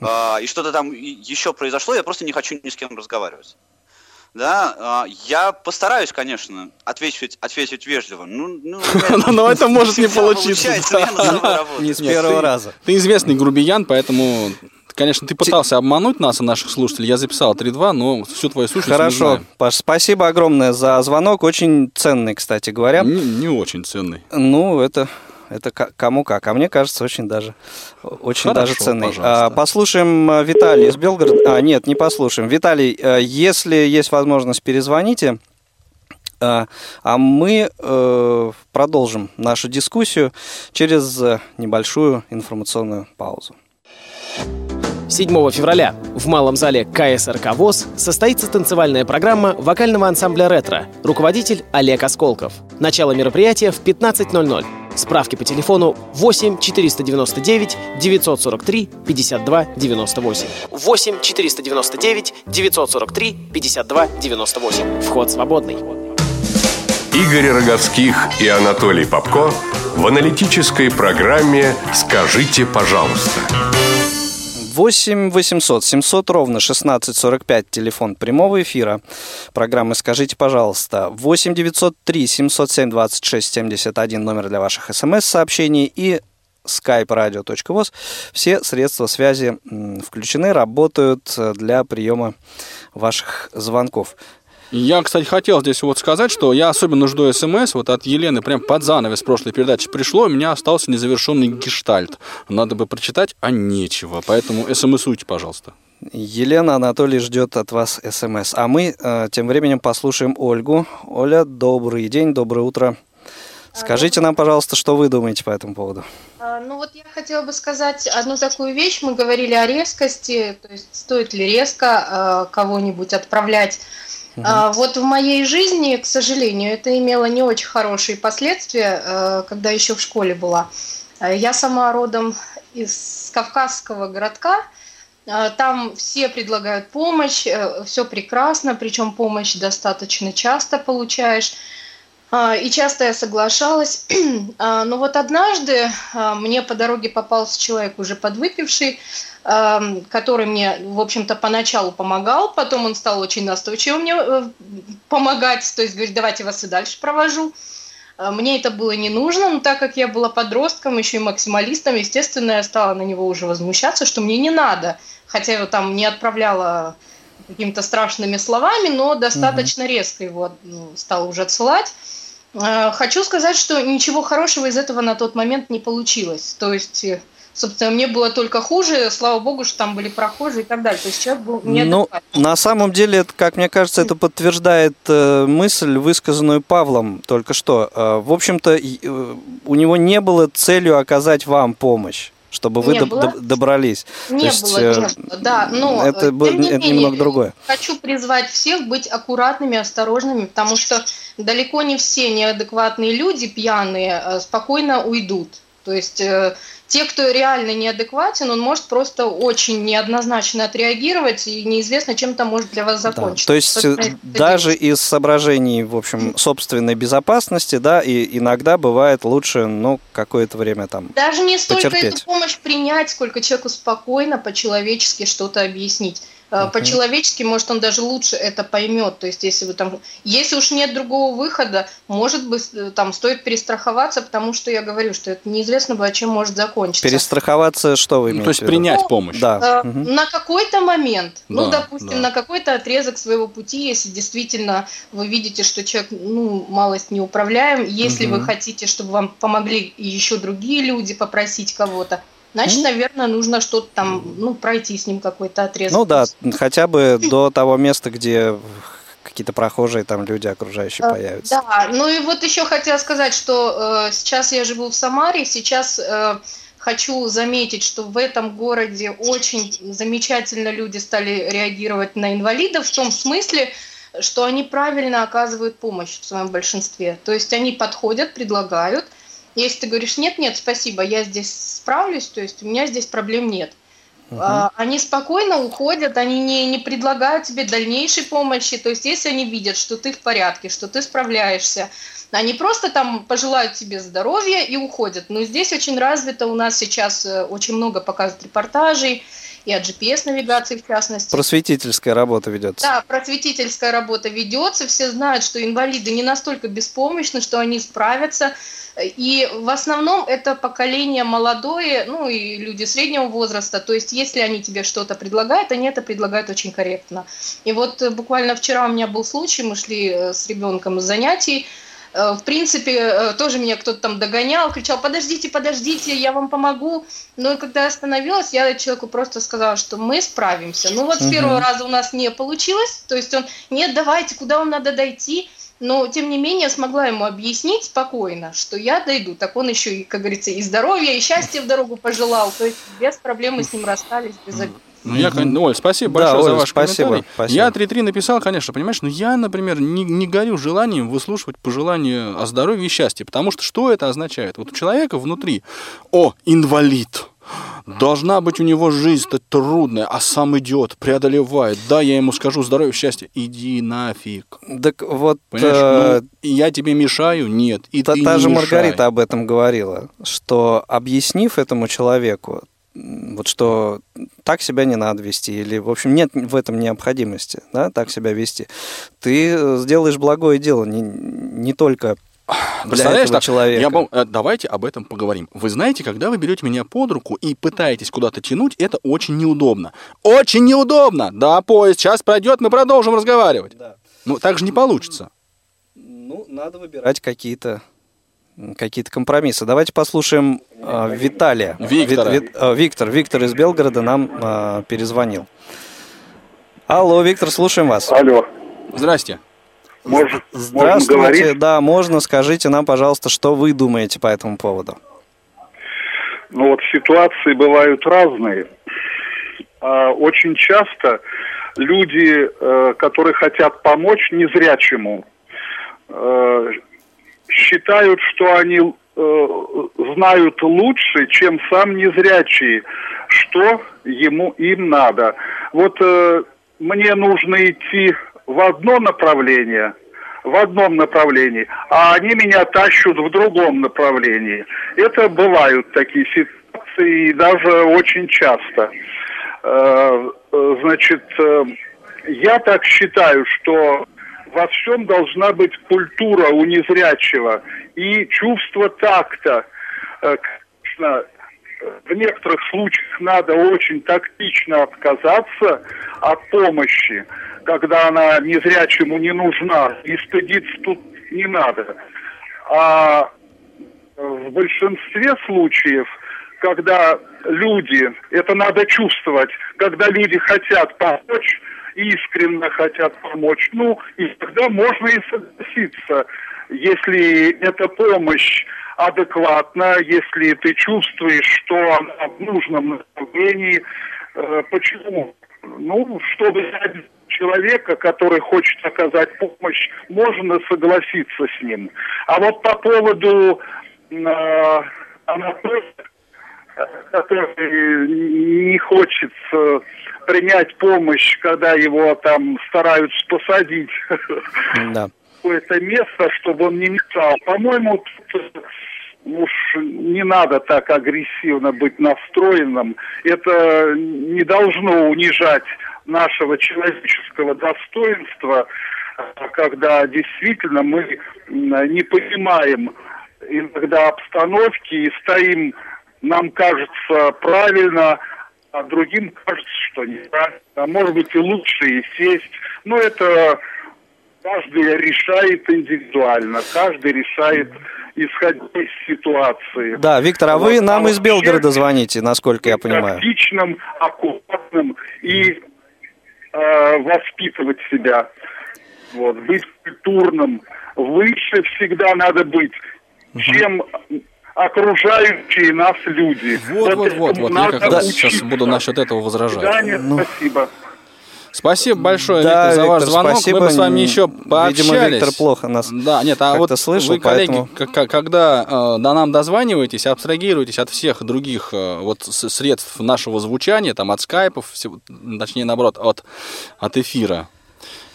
а, и что-то там еще произошло, я просто не хочу ни с кем разговаривать. Да, а, я постараюсь, конечно, ответить, ответить вежливо. Ну, ну, но это может не получиться. Не с первого раза. Ты известный грубиян, поэтому Конечно, ты пытался обмануть нас и наших слушателей. Я записал 3-2, но всю твою сущность Хорошо, Паш, спасибо огромное за звонок. Очень ценный, кстати говоря. Не, не очень ценный. Ну, это это кому как. А мне кажется, очень даже, очень Хорошо, даже ценный. Пожалуйста. Послушаем э, Виталий из Белгорода. А, нет, не послушаем. Виталий, э, если есть возможность, перезвоните. Э, а мы продолжим нашу дискуссию через небольшую информационную паузу. 7 февраля в малом зале КСРК ВОЗ состоится танцевальная программа вокального ансамбля «Ретро». Руководитель Олег Осколков. Начало мероприятия в 15.00. Справки по телефону 8 499 943 52 98. 8 499 943 52 98. Вход свободный. Игорь Роговских и Анатолий Попко в аналитической программе «Скажите, пожалуйста». 8 800 700 ровно 1645, телефон прямого эфира. Программы «Скажите, пожалуйста». 8 903 707 26 71, номер для ваших смс-сообщений и skype radio.voz. Все средства связи включены, работают для приема ваших звонков. Я, кстати, хотел здесь вот сказать, что я особенно жду смс вот от Елены прям под занавес прошлой передачи пришло, у меня остался незавершенный гештальт. Надо бы прочитать, а нечего. Поэтому смсуйте, пожалуйста. Елена Анатолий ждет от вас смс. А мы э, тем временем послушаем Ольгу. Оля, добрый день, доброе утро. Скажите нам, пожалуйста, что вы думаете по этому поводу? А, ну вот я хотела бы сказать одну такую вещь. Мы говорили о резкости, то есть стоит ли резко э, кого-нибудь отправлять Угу. Вот в моей жизни, к сожалению, это имело не очень хорошие последствия, э, когда еще в школе была. Э, я сама родом из кавказского городка. Э, там все предлагают помощь, все прекрасно, причем помощь достаточно часто получаешь. И часто я соглашалась. Но вот однажды мне по дороге попался человек уже подвыпивший, который мне, в общем-то, поначалу помогал, потом он стал очень настойчиво мне э, помогать, то есть говорит, давайте вас и дальше провожу. Мне это было не нужно, но так как я была подростком, еще и максималистом, естественно, я стала на него уже возмущаться, что мне не надо. Хотя его там не отправляла какими-то страшными словами, но достаточно угу. резко его ну, стала уже отсылать. Хочу сказать, что ничего хорошего из этого на тот момент не получилось. То есть собственно, мне было только хуже, слава богу, что там были прохожие и так далее. То есть человек был Ну, на самом деле, как мне кажется, это подтверждает э, мысль, высказанную Павлом только что. Э, в общем-то, э, у него не было целью оказать вам помощь чтобы вы до, добрались. Не То есть, было, не было, да, но это, было, не это менее, немного другое. Хочу призвать всех быть аккуратными, осторожными, потому что далеко не все неадекватные люди, пьяные, спокойно уйдут. То есть те, кто реально неадекватен, он может просто очень неоднозначно отреагировать, и неизвестно, чем это может для вас закончиться. Да, то есть Собственно, э, даже из соображений, в общем, собственной безопасности, да, и иногда бывает лучше, ну, какое-то время там Даже не столько потерпеть. эту помощь принять, сколько человеку спокойно, по-человечески что-то объяснить. Uh-huh. По-человечески, может, он даже лучше это поймет. То есть, если вы там, если уж нет другого выхода, может быть, э, там стоит перестраховаться, потому что я говорю, что это неизвестно было, чем может закончиться. Перестраховаться, что вы имеете? Ну, то есть принять ну, помощь. Да. Э, uh-huh. На какой-то момент, ну, да, ну, допустим, да. на какой-то отрезок своего пути, если действительно вы видите, что человек, ну, малость неуправляем, если uh-huh. вы хотите, чтобы вам помогли еще другие люди, попросить кого-то, Значит, ну, наверное, нужно что-то там, ну, пройти с ним какой-то отрезок. Ну да, хотя бы до того места, где какие-то прохожие там люди окружающие э, появятся. Да, ну и вот еще хотела сказать, что э, сейчас я живу в Самаре, сейчас э, хочу заметить, что в этом городе очень замечательно люди стали реагировать на инвалидов в том смысле, что они правильно оказывают помощь в своем большинстве. То есть они подходят, предлагают – если ты говоришь, нет, нет, спасибо, я здесь справлюсь, то есть у меня здесь проблем нет. Угу. Они спокойно уходят, они не, не предлагают тебе дальнейшей помощи. То есть, если они видят, что ты в порядке, что ты справляешься, они просто там пожелают тебе здоровья и уходят. Но здесь очень развито у нас сейчас э, очень много показывают репортажей, и от GPS-навигации в частности. Просветительская работа ведется. Да, просветительская работа ведется. Все знают, что инвалиды не настолько беспомощны, что они справятся. И в основном это поколение молодое, ну и люди среднего возраста. То есть, если они тебе что-то предлагают, они это предлагают очень корректно. И вот буквально вчера у меня был случай, мы шли э, с ребенком с занятий, в принципе, э, тоже меня кто-то там догонял, кричал, подождите, подождите, я вам помогу. Но когда я остановилась, я человеку просто сказала, что мы справимся. Ну вот с первого раза у нас не получилось, то есть он, нет, давайте, куда вам надо дойти? Но, тем не менее, смогла ему объяснить спокойно, что я дойду. Так он еще, и, как говорится, и здоровья, и счастья в дорогу пожелал. То есть без проблем мы с ним расстались, без обид. Ну, я, ну, Оль, спасибо большое да, за ваш спасибо, комментарий. Спасибо. Я 3-3 написал, конечно, понимаешь, но я, например, не, не горю желанием выслушивать пожелания о здоровье и счастье, потому что что это означает? Вот у человека внутри, о, инвалид, Должна быть у него жизнь-то трудная, а сам идет, преодолевает. Да, я ему скажу здоровье, счастье. Иди нафиг. Так вот... Э... Ну, я тебе мешаю? Нет. И та, ты та не же мешай. Маргарита об этом говорила, что объяснив этому человеку, вот что так себя не надо вести, или, в общем, нет в этом необходимости, да, так себя вести, ты э, сделаешь благое дело не, не только Представляешь, так, человека. Я, э, давайте об этом поговорим. Вы знаете, когда вы берете меня под руку и пытаетесь куда-то тянуть, это очень неудобно. Очень неудобно! Да, поезд сейчас пройдет, мы продолжим разговаривать. Да. Ну, так же не получится. Ну, надо выбирать какие-то какие-то компромиссы. Давайте послушаем э, Виталия. Виктора. Ви, ви, э, Виктор. Виктор из Белгорода нам э, перезвонил. Алло, Виктор, слушаем вас. Алло. Здрасте. Может, Здравствуйте, говорить? да, можно. Скажите нам, пожалуйста, что вы думаете по этому поводу? Ну вот ситуации бывают разные. А, очень часто люди, э, которые хотят помочь незрячему, э, считают, что они э, знают лучше, чем сам незрячий, что ему им надо. Вот э, мне нужно идти в одно направление, в одном направлении, а они меня тащут в другом направлении. Это бывают такие ситуации, и даже очень часто. Э, э значит, э, я так считаю, что во всем должна быть культура у незрячего и чувство такта. Э, конечно, в некоторых случаях надо очень тактично отказаться от помощи, когда она незрячему не нужна, и стыдиться тут не надо. А в большинстве случаев, когда люди, это надо чувствовать, когда люди хотят помочь, искренне хотят помочь, ну, и тогда можно и согласиться, если эта помощь адекватна, если ты чувствуешь, что она в нужном направлении. Э, почему? Ну, чтобы человека, который хочет оказать помощь, можно согласиться с ним. А вот по поводу э, Анатолия, который не хочет принять помощь, когда его там стараются посадить да. в какое-то место, чтобы он не мешал. По-моему, уж не надо так агрессивно быть настроенным. Это не должно унижать нашего человеческого достоинства, когда действительно мы не понимаем иногда обстановки и стоим, нам кажется, правильно, а другим кажется, что неправильно. А может быть и лучше и сесть. Но это каждый решает индивидуально, каждый решает исходя из ситуации. Да, Виктор, а вы нам из Белгорода звоните, насколько я понимаю. Тактичным, аккуратным и э, воспитывать себя. Вот, быть культурным. Выше всегда надо быть, чем окружающие нас люди. Вот, вот, вот, вот. Я как раз сейчас буду насчет этого возражать. Да, ну. Спасибо. Спасибо большое, да, Виктор, за ваш Виктор, звонок. Спасибо. Мы бы с вами еще пообщались. Видимо, Виктор плохо нас Да, нет, а вот слышал, вы, коллеги, поэтому... когда э, да, нам дозваниваетесь, абстрагируйтесь от всех других э, вот средств нашего звучания, там, от скайпов, точнее, наоборот, от, от эфира.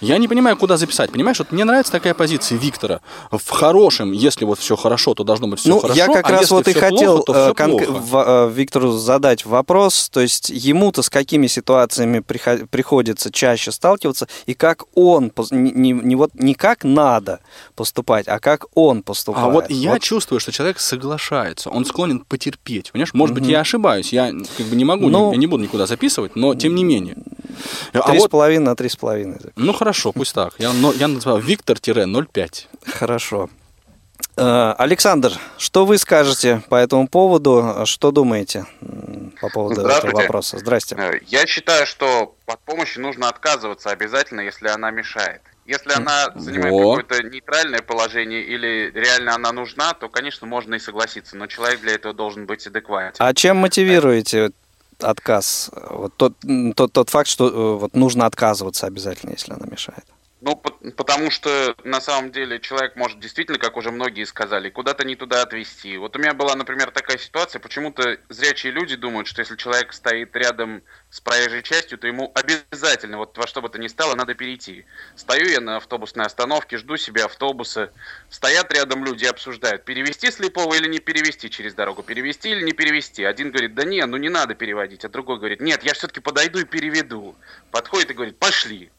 Я не понимаю, куда записать. Понимаешь, вот мне нравится такая позиция Виктора. В хорошем, если вот все хорошо, то должно быть все ну, хорошо. Я как а раз вот и хотел плохо, э, кон- в, э, Виктору задать вопрос. То есть ему-то с какими ситуациями приход- приходится чаще сталкиваться, и как он, не, не, не, вот, не как надо поступать, а как он поступает. А вот я вот. чувствую, что человек соглашается, он склонен потерпеть. Понимаешь, может mm-hmm. быть, я ошибаюсь, я как бы не могу, ну, не, я не буду никуда записывать, но тем не менее. Три а с вот... половиной на три с половиной. Ну хорошо, пусть так. Я, но, я называю Виктор-05. Хорошо. Э, Александр, что вы скажете по этому поводу? Что думаете по поводу этого вопроса? Здрасте. Э, я считаю, что от помощи нужно отказываться обязательно, если она мешает. Если она занимает Во. какое-то нейтральное положение или реально она нужна, то, конечно, можно и согласиться. Но человек для этого должен быть адекватен. А чем мотивируете отказ? Вот тот, тот, тот факт, что э, вот нужно отказываться обязательно, если она мешает. Ну, потому что на самом деле человек может действительно, как уже многие сказали, куда-то не туда отвести. Вот у меня была, например, такая ситуация, почему-то зрячие люди думают, что если человек стоит рядом с проезжей частью, то ему обязательно, вот во что бы то ни стало, надо перейти. Стою я на автобусной остановке, жду себе автобуса, стоят рядом люди и обсуждают, перевести слепого или не перевести через дорогу, перевести или не перевести. Один говорит, да не, ну не надо переводить, а другой говорит, нет, я все-таки подойду и переведу. Подходит и говорит, пошли.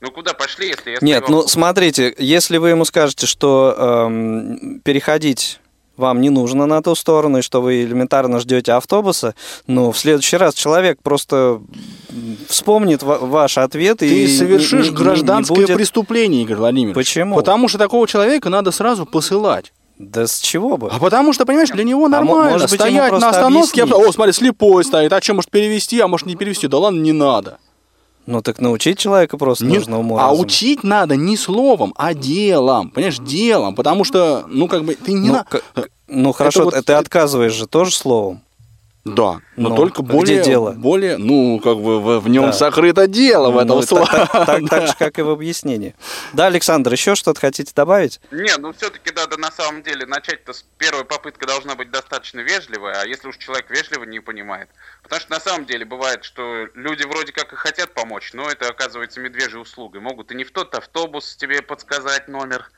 Ну куда пошли, если я Нет, ну смотрите, если вы ему скажете, что эм, переходить вам не нужно на ту сторону, и что вы элементарно ждете автобуса, ну, в следующий раз человек просто вспомнит ваш ответ Ты и совершишь не, не, гражданское не будет... преступление, Игорь Владимирович. Почему? Потому что такого человека надо сразу посылать. Да с чего бы? А потому что, понимаешь, для него нормально а может быть, стоять на остановке. Объяснить. О, смотри, слепой стоит. А что, может перевести, а может не перевести? Да ладно, не надо. Ну так научить человека просто не, нужно уму А учить надо не словом, а делом. Понимаешь, делом. Потому что, ну как бы, ты не... Ну, на... ну хорошо, вот... ты отказываешь же тоже словом. Да, но ну, только более, где дело? более, ну, как бы в, в нем да. сокрыто дело в ну, этом слове. Так, так, так, так же, как и в объяснении. Да, Александр, еще что-то хотите добавить? Не, ну все-таки надо на самом деле начать-то с первой попытка должна быть достаточно вежливая, а если уж человек вежливо не понимает. Потому что на самом деле бывает, что люди вроде как и хотят помочь, но это оказывается медвежьей услугой. Могут и не в тот автобус тебе подсказать номер,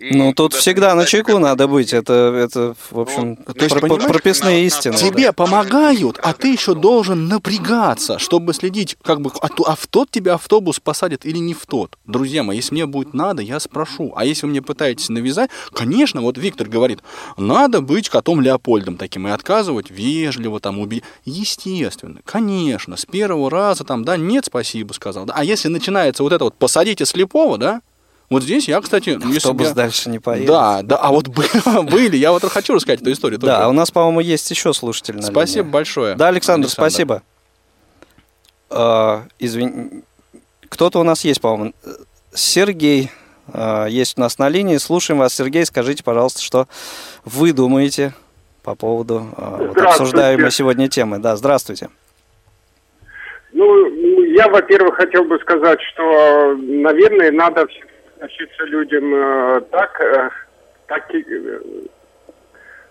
ну, тут всегда на чеку надо быть. Это, это в общем, ну, то есть, про, прописные истины. Тебе да. помогают, а ты еще должен напрягаться, чтобы следить, как бы, а, а в тот тебе автобус посадят или не в тот. Друзья мои, если мне будет надо, я спрошу. А если вы мне пытаетесь навязать, конечно, вот Виктор говорит, надо быть котом Леопольдом таким и отказывать вежливо, там, убить. Естественно, конечно, с первого раза там, да, нет, спасибо, сказал. Да. А если начинается вот это вот посадите слепого, да, вот здесь я, кстати... Автобус я... дальше не поедет. Да, да, а вот были, я вот хочу рассказать эту историю. Да, у нас, по-моему, есть еще слушатель на Спасибо большое. Да, Александр, спасибо. А, извини, кто-то у нас есть, по-моему. Сергей а, есть у нас на линии. Слушаем вас, Сергей. Скажите, пожалуйста, что вы думаете по поводу а, вот, обсуждаемой сегодня темы. Да, здравствуйте. Ну, я, во-первых, хотел бы сказать, что, наверное, надо относиться людям э, так, э, как э,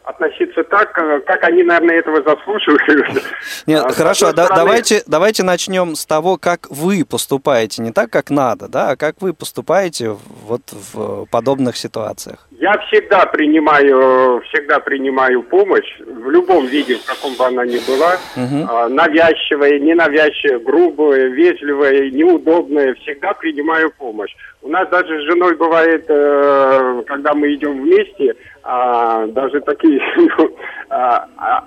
относиться так, как они, наверное, этого заслуживают. Нет, а, хорошо, да, стороны... давайте, давайте начнем с того, как вы поступаете, не так, как надо, да, а как вы поступаете вот в подобных ситуациях. Я всегда принимаю, всегда принимаю помощь в любом виде, в каком бы она ни была, угу. навязчивая, ненавязчивая, грубая, вежливая, неудобная, всегда принимаю помощь. У нас даже с женой бывает, э, когда мы идем вместе, а, даже такие ну, а, а,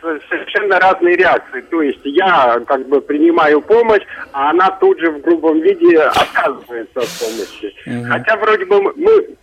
совершенно разные реакции. То есть я как бы принимаю помощь, а она тут же в грубом виде отказывается от помощи. Угу. Хотя вроде бы мы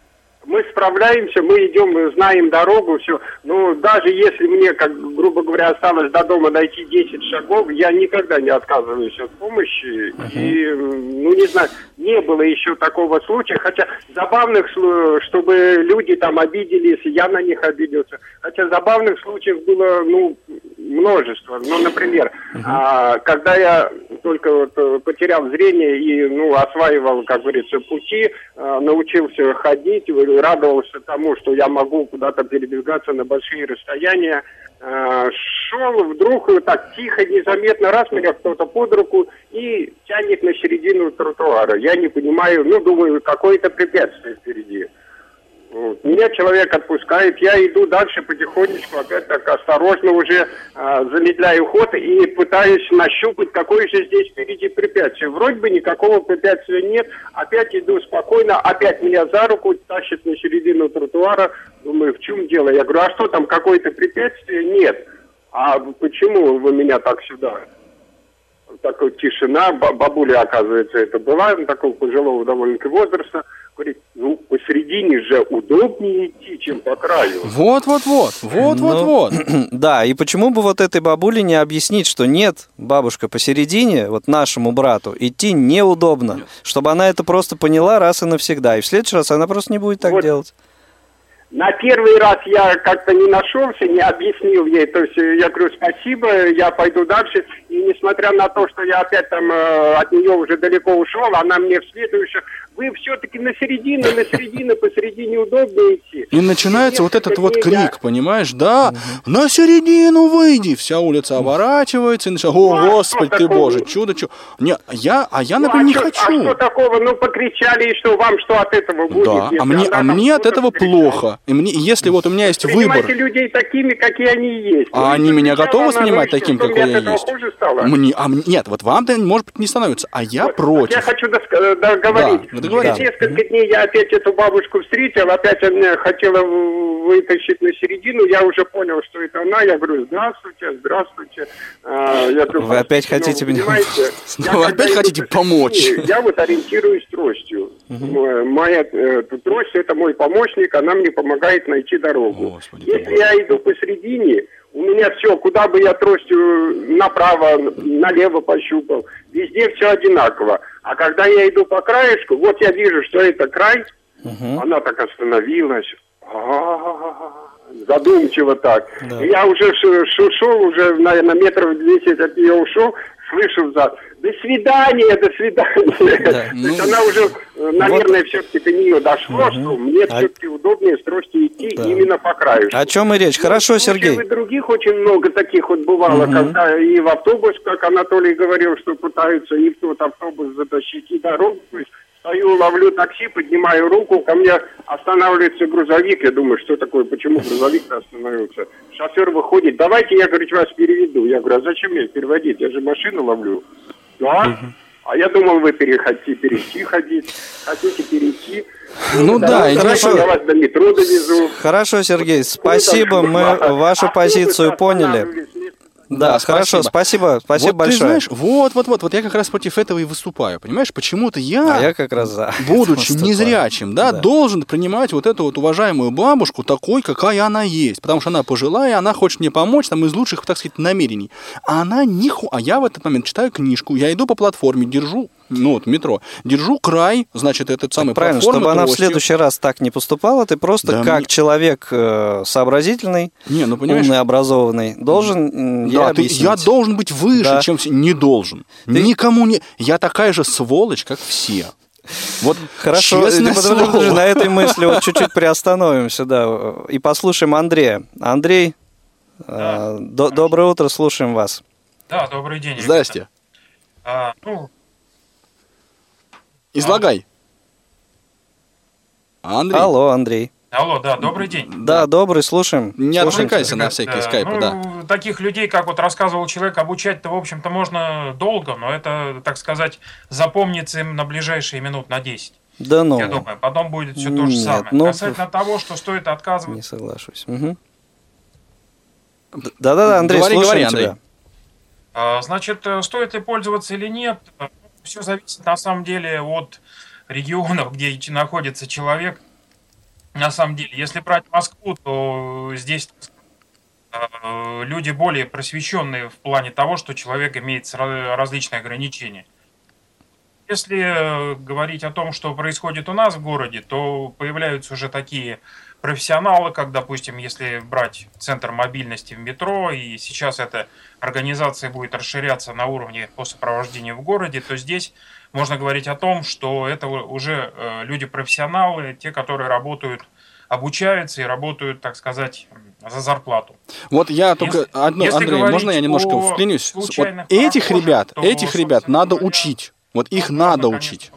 мы справляемся, мы идем, мы знаем дорогу, все. Но даже если мне, как грубо говоря, осталось до дома дойти 10 шагов, я никогда не отказываюсь от помощи. Uh-huh. И, ну, не знаю, не было еще такого случая. Хотя забавных, чтобы люди там обиделись, я на них обиделся. Хотя забавных случаев было, ну, множество. Ну, например, uh-huh. а, когда я только вот э, потерял зрение и, ну, осваивал, как говорится, пути, а, научился ходить, радовался тому, что я могу куда-то передвигаться на большие расстояния. А, шел вдруг так тихо, незаметно, раз меня кто-то под руку и тянет на середину тротуара. Я не понимаю, ну, думаю, какое-то препятствие впереди. Меня человек отпускает, я иду дальше потихонечку, опять так осторожно уже а, замедляю ход и пытаюсь нащупать, какое же здесь впереди препятствие. Вроде бы никакого препятствия нет, опять иду спокойно, опять меня за руку тащит на середину тротуара. Думаю, в чем дело? Я говорю, а что там, какое-то препятствие? Нет. А почему вы меня так сюда? Такая тишина, бабуля, оказывается, это была, такого пожилого довольно-таки возраста говорит, ну, посередине же удобнее идти, чем по краю. Вот, вот, вот, вот, вот, вот. Да, и почему бы вот этой бабуле не объяснить, что нет, бабушка, посередине, вот нашему брату, идти неудобно, нет. чтобы она это просто поняла раз и навсегда, и в следующий раз она просто не будет так вот. делать. На первый раз я как-то не нашелся, не объяснил ей. То есть я говорю, спасибо, я пойду дальше. И несмотря на то, что я опять там э, от нее уже далеко ушел, она мне в следующем вы все-таки на середину, на середину, посередине удобно идти. И начинается вот этот вот крик, понимаешь, да, на середину выйди, вся улица оборачивается и начинает, о, ну, а господи ты боже, чудо, чудо. Не, я, а я, например, ну, а не что, хочу. А что такого, ну, покричали, и что вам, что от этого будет? Да, а мне, а мне от этого плохо. И мне, если вот у меня есть выбор. людей такими, какие они есть. А они меня готовы снимать таким, какой я есть? Мне, а, нет, вот вам-то, может быть, не становится, а я против. Я хочу договорить. Да, Через несколько дней я опять эту бабушку встретил, опять она хотела вытащить на середину, я уже понял, что это она, я говорю, здравствуйте, здравствуйте. А, я говорю, Вы опять ну, хотите меня... Вы опять хотите помочь? Я вот ориентируюсь тростью. Моя э, трость это мой помощник, она мне помогает найти дорогу. Если я иду посередине, у меня все, куда бы я тростью направо, налево пощупал, везде все одинаково. А когда я иду по краешку, вот я вижу, что это край, угу. она так остановилась, задумчиво так. Да. Я уже шел, уже, наверное, метров 10 от нее ушел, слышу зад. До свидания, до свидания. Да, То есть ну, она уже, э, наверное, вот. все-таки до нее дошло, угу. что мне а... все-таки удобнее с тростью идти да. именно по краю. О чем и речь? Ну, Хорошо, Сергей. И других очень много таких вот бывало, угу. когда и в автобус, как Анатолий говорил, что пытаются и в тот автобус затащить, и дорогу. То есть стою, ловлю такси, поднимаю руку, ко мне останавливается грузовик. Я думаю, что такое, почему грузовик остановился? Шофер выходит, давайте я, говорит, вас переведу. Я говорю, а зачем мне переводить? Я же машину ловлю. Да? А я думал, вы переходите, перейти ходить. Хотите перейти? Ну да, да хорошо. Я вас до метро довезу. Хорошо, Сергей, спасибо, мы вашу позицию поняли. Да, да хорошо, спасибо, спасибо вот большое. Ты знаешь, вот, вот, вот, вот я как раз против этого и выступаю, понимаешь? Почему-то я, а я как раз за будучи незрячим, да, да, должен принимать вот эту вот уважаемую бабушку такой, какая она есть, потому что она пожилая, она хочет мне помочь, там из лучших, так сказать, намерений. А она ниху, а я в этот момент читаю книжку, я иду по платформе, держу ну вот метро, держу край, значит, этот самый так Правильно, чтобы она в следующий раз так не поступала, ты просто да, как мне... человек э, сообразительный, не, ну, понимаешь... умный, образованный, должен да, ты, я должен быть выше, да. чем все. Не должен. Ты... Никому не... Я такая же сволочь, как все. Вот Хорошо, подожди, на этой мысли вот чуть-чуть приостановимся, да, и послушаем Андрея. Андрей, да. э, до, доброе утро, слушаем вас. Да, добрый день. Здрасте. А, ну, Излагай. Андрей. Алло, Андрей. Алло, да, добрый день. Да, добрый, слушаем. Не отвлекайся на всякие да. скайпы, ну, да. Таких людей, как вот рассказывал человек, обучать-то, в общем-то, можно долго, но это, так сказать, запомнится им на ближайшие минут на 10. Да ну. Я думаю, потом будет все то же Нет, самое. Ну, Касательно того, что стоит отказывать. Не соглашусь. Угу. Да-да-да, Андрей, говори, слушаем говори, Андрей. тебя. А, значит, э, стоит ли пользоваться или нет, все зависит на самом деле от регионов, где находится человек. На самом деле, если брать Москву, то здесь э, люди более просвещенные в плане того, что человек имеет различные ограничения. Если э, говорить о том, что происходит у нас в городе, то появляются уже такие профессионалы, как, допустим, если брать центр мобильности в метро, и сейчас эта организация будет расширяться на уровне по сопровождению в городе, то здесь можно говорить о том, что это уже э, люди-профессионалы, те, которые работают, обучаются и работают, так сказать, за зарплату. Вот я только если, одно, если Андрей, можно я немножко вклинюсь? Вот этих ребят, этих ребят надо учить. Вот их надо учить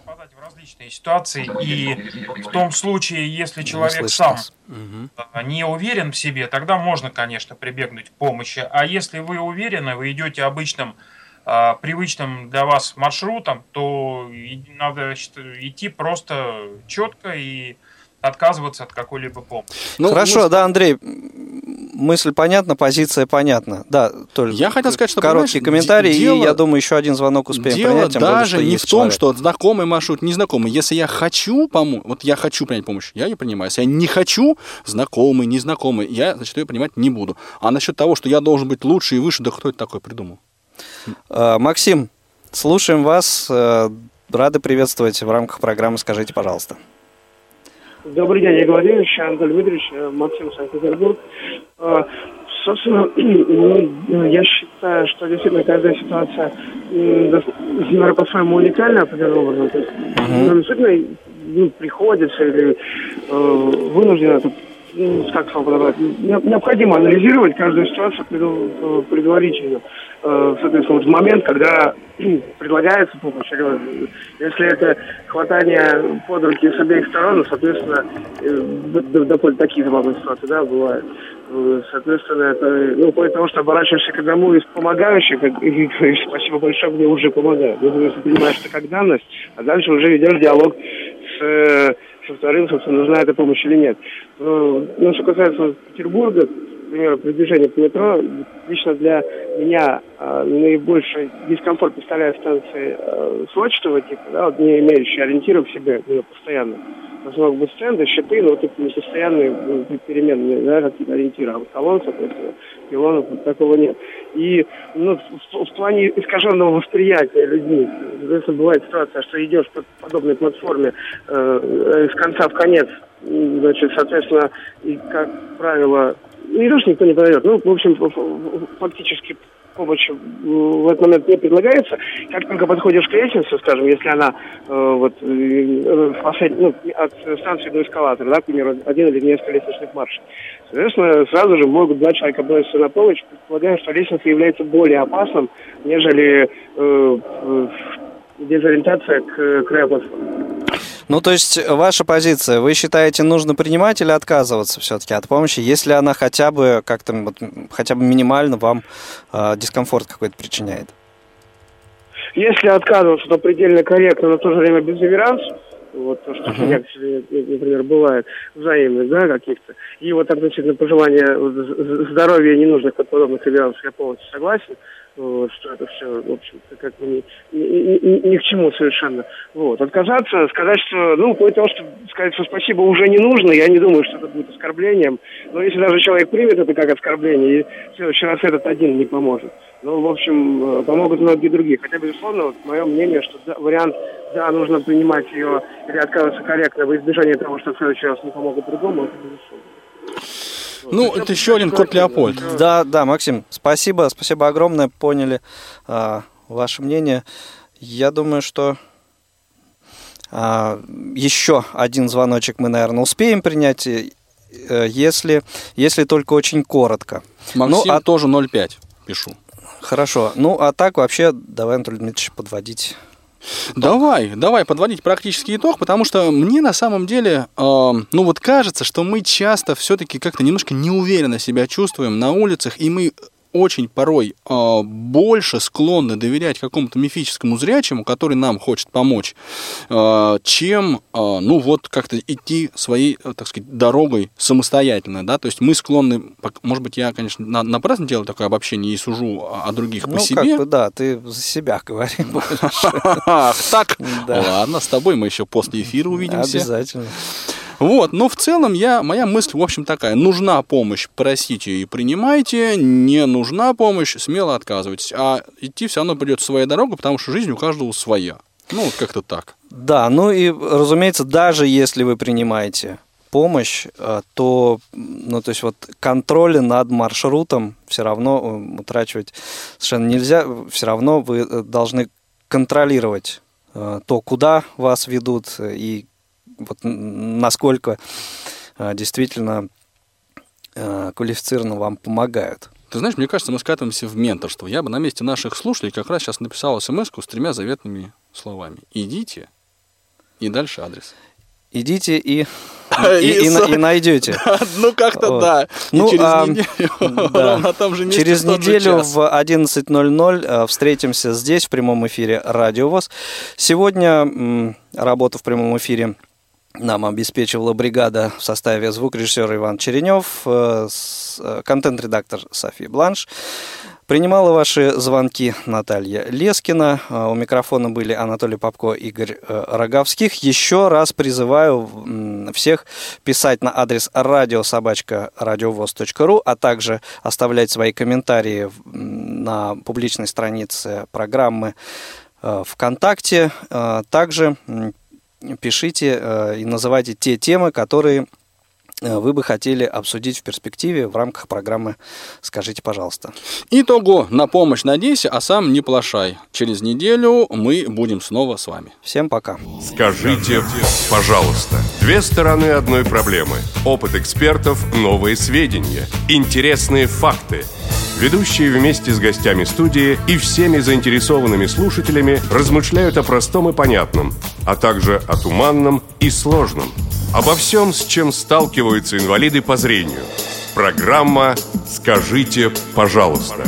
различные ситуации, и в том случае, если человек сам угу. не уверен в себе, тогда можно, конечно, прибегнуть к помощи. А если вы уверены, вы идете обычным а, привычным для вас маршрутом, то надо идти просто четко и отказываться от какой-либо помощи. Ну, Хорошо, да, Андрей, мысль понятна, позиция понятна. Да, только я хотел сказать, что короткий комментарий, дело, и я думаю, еще один звонок успеем дело принять. Дело даже более, не в том, человек. что знакомый маршрут, незнакомый. Если я хочу помочь, вот я хочу принять помощь, я ее принимаю. Если я не хочу, знакомый, незнакомый, я, значит, ее принимать не буду. А насчет того, что я должен быть лучше и выше, да кто это такой придумал? А, Максим, слушаем вас. Э, рады приветствовать в рамках программы «Скажите, пожалуйста». Добрый день, Игорь Владимирович, Анатолий Дмитриевич, э, Максим Санкт-Петербург. Э, собственно, ну, я считаю, что действительно каждая ситуация по-своему уникальна определенным образом. То есть, uh-huh. действительно ну, приходится или э, вынуждено ну, как вам подобрать, необходимо анализировать каждую ситуацию предварительно. Э, соответственно, вот в момент, когда предлагается помощь, если это хватание под руки с обеих сторон, ну, соответственно, э, довольно такие забавные ситуации, да, бывают. Э, соответственно, это, ну, вплоть того, что оборачиваешься к одному из помогающих, и говоришь, спасибо большое, мне уже помогают. Ну, если понимаешь это как данность, а дальше уже ведешь диалог с со вторым, собственно, нужна эта помощь или нет. Но, ну, что касается Петербурга, например, продвижение по метро, лично для меня э, наибольший дискомфорт представляет станции э, сводчатого типа, да, вот не имеющие ориентиров в себе ну, постоянно. Могут быть стенды, щиты, но вот это не постоянные ну, переменные да, какие-то ориентиры. А вот колонн, соответственно, пилонов вот такого нет. И ну, в, в плане искаженного восприятия людьми, если бывает ситуация, что идешь по подобной платформе э, с конца в конец, значит, соответственно, и, как правило, не то, что никто не подойдет. Ну, в общем, фактически помощь в этот момент не предлагается. Как только подходишь к лестнице, скажем, если она э, вот э, послед... ну, от станции до эскалатора, да, к примеру, один или несколько лестничных маршей, соответственно, сразу же могут два человека броситься на помощь, предполагая, что лестница является более опасным, нежели э, дезориентация к краю платформы. Ну, то есть ваша позиция, вы считаете, нужно принимать или отказываться все-таки от помощи, если она хотя бы как-то, вот, хотя бы минимально вам э, дискомфорт какой-то причиняет? Если отказываться, то предельно корректно, но в то же время без реверанса, вот то, что uh-huh. реакции, например, бывают взаимных, да, каких-то. И вот относительно пожелания здоровья ненужных подобных реверансов я полностью согласен. Что это все, в общем-то, как бы ни, ни, ни, ни к чему совершенно. Вот. Отказаться, сказать, что, ну, кроме того, что сказать, что спасибо уже не нужно, я не думаю, что это будет оскорблением. Но если даже человек примет это как оскорбление, и в следующий раз этот один не поможет. Ну, в общем, э, помогут многие другие. Хотя, безусловно, вот мое мнение, что да, вариант, да, нужно принимать ее или отказываться корректно в избежание того, что в следующий раз не помогут другому, это безусловно. Ну, это еще один кот Леопольд. Да, да, Максим, спасибо, спасибо огромное, поняли а, ваше мнение. Я думаю, что а, еще один звоночек мы, наверное, успеем принять, э, если, если только очень коротко. Максим ну, а... тоже 0,5 пишу. Хорошо. Ну, а так вообще, давай, Анатолий Дмитриевич, подводить Давай, давай подводить практический итог, потому что мне на самом деле, э, ну вот кажется, что мы часто все-таки как-то немножко неуверенно себя чувствуем на улицах, и мы очень порой э, больше склонны доверять какому-то мифическому зрячему, который нам хочет помочь, э, чем, э, ну вот, как-то идти своей, так сказать, дорогой самостоятельно, да, то есть мы склонны, может быть, я, конечно, на, напрасно делаю такое обобщение и сужу о других ну, по себе. как бы, да, ты за себя говори Ах, так? Ладно, с тобой мы еще после эфира увидимся. Обязательно. Вот, но в целом я, моя мысль, в общем, такая. Нужна помощь, просите и принимайте. Не нужна помощь, смело отказывайтесь. А идти все равно придется своя дорога, потому что жизнь у каждого своя. Ну, вот как-то так. Да, ну и, разумеется, даже если вы принимаете помощь, э, то, ну, то есть вот контроль над маршрутом все равно э, утрачивать совершенно нельзя. Все равно вы э, должны контролировать то, куда вас ведут и вот насколько а, действительно а, квалифицированно вам помогают. Ты знаешь, мне кажется, мы скатываемся в менторство. Я бы на месте наших слушателей как раз сейчас написал смс с тремя заветными словами. Идите и дальше адрес. Идите и и, и, и, и найдете. Ну, как-то вот. да. И ну, через а, неделю да. на том же месте Через неделю в 11.00 а, встретимся здесь, в прямом эфире Радио ВОЗ. Сегодня м, работу в прямом эфире нам обеспечивала бригада в составе звукорежиссера Иван Черенев, э, э, контент-редактор София Бланш. Принимала ваши звонки Наталья Лескина. Э, у микрофона были Анатолий Попко, Игорь Роговских. Еще раз призываю всех писать на адрес радиособачка.радиовоз.ру, а также оставлять свои комментарии на публичной странице программы ВКонтакте. Также пишите э, и называйте те темы, которые э, вы бы хотели обсудить в перспективе в рамках программы «Скажите, пожалуйста». Итого, на помощь надейся, а сам не плашай. Через неделю мы будем снова с вами. Всем пока. Скажите, пожалуйста. Две стороны одной проблемы. Опыт экспертов, новые сведения, интересные факты – Ведущие вместе с гостями студии и всеми заинтересованными слушателями размышляют о простом и понятном, а также о туманном и сложном. Обо всем, с чем сталкиваются инвалиды по зрению. Программа «Скажите, пожалуйста».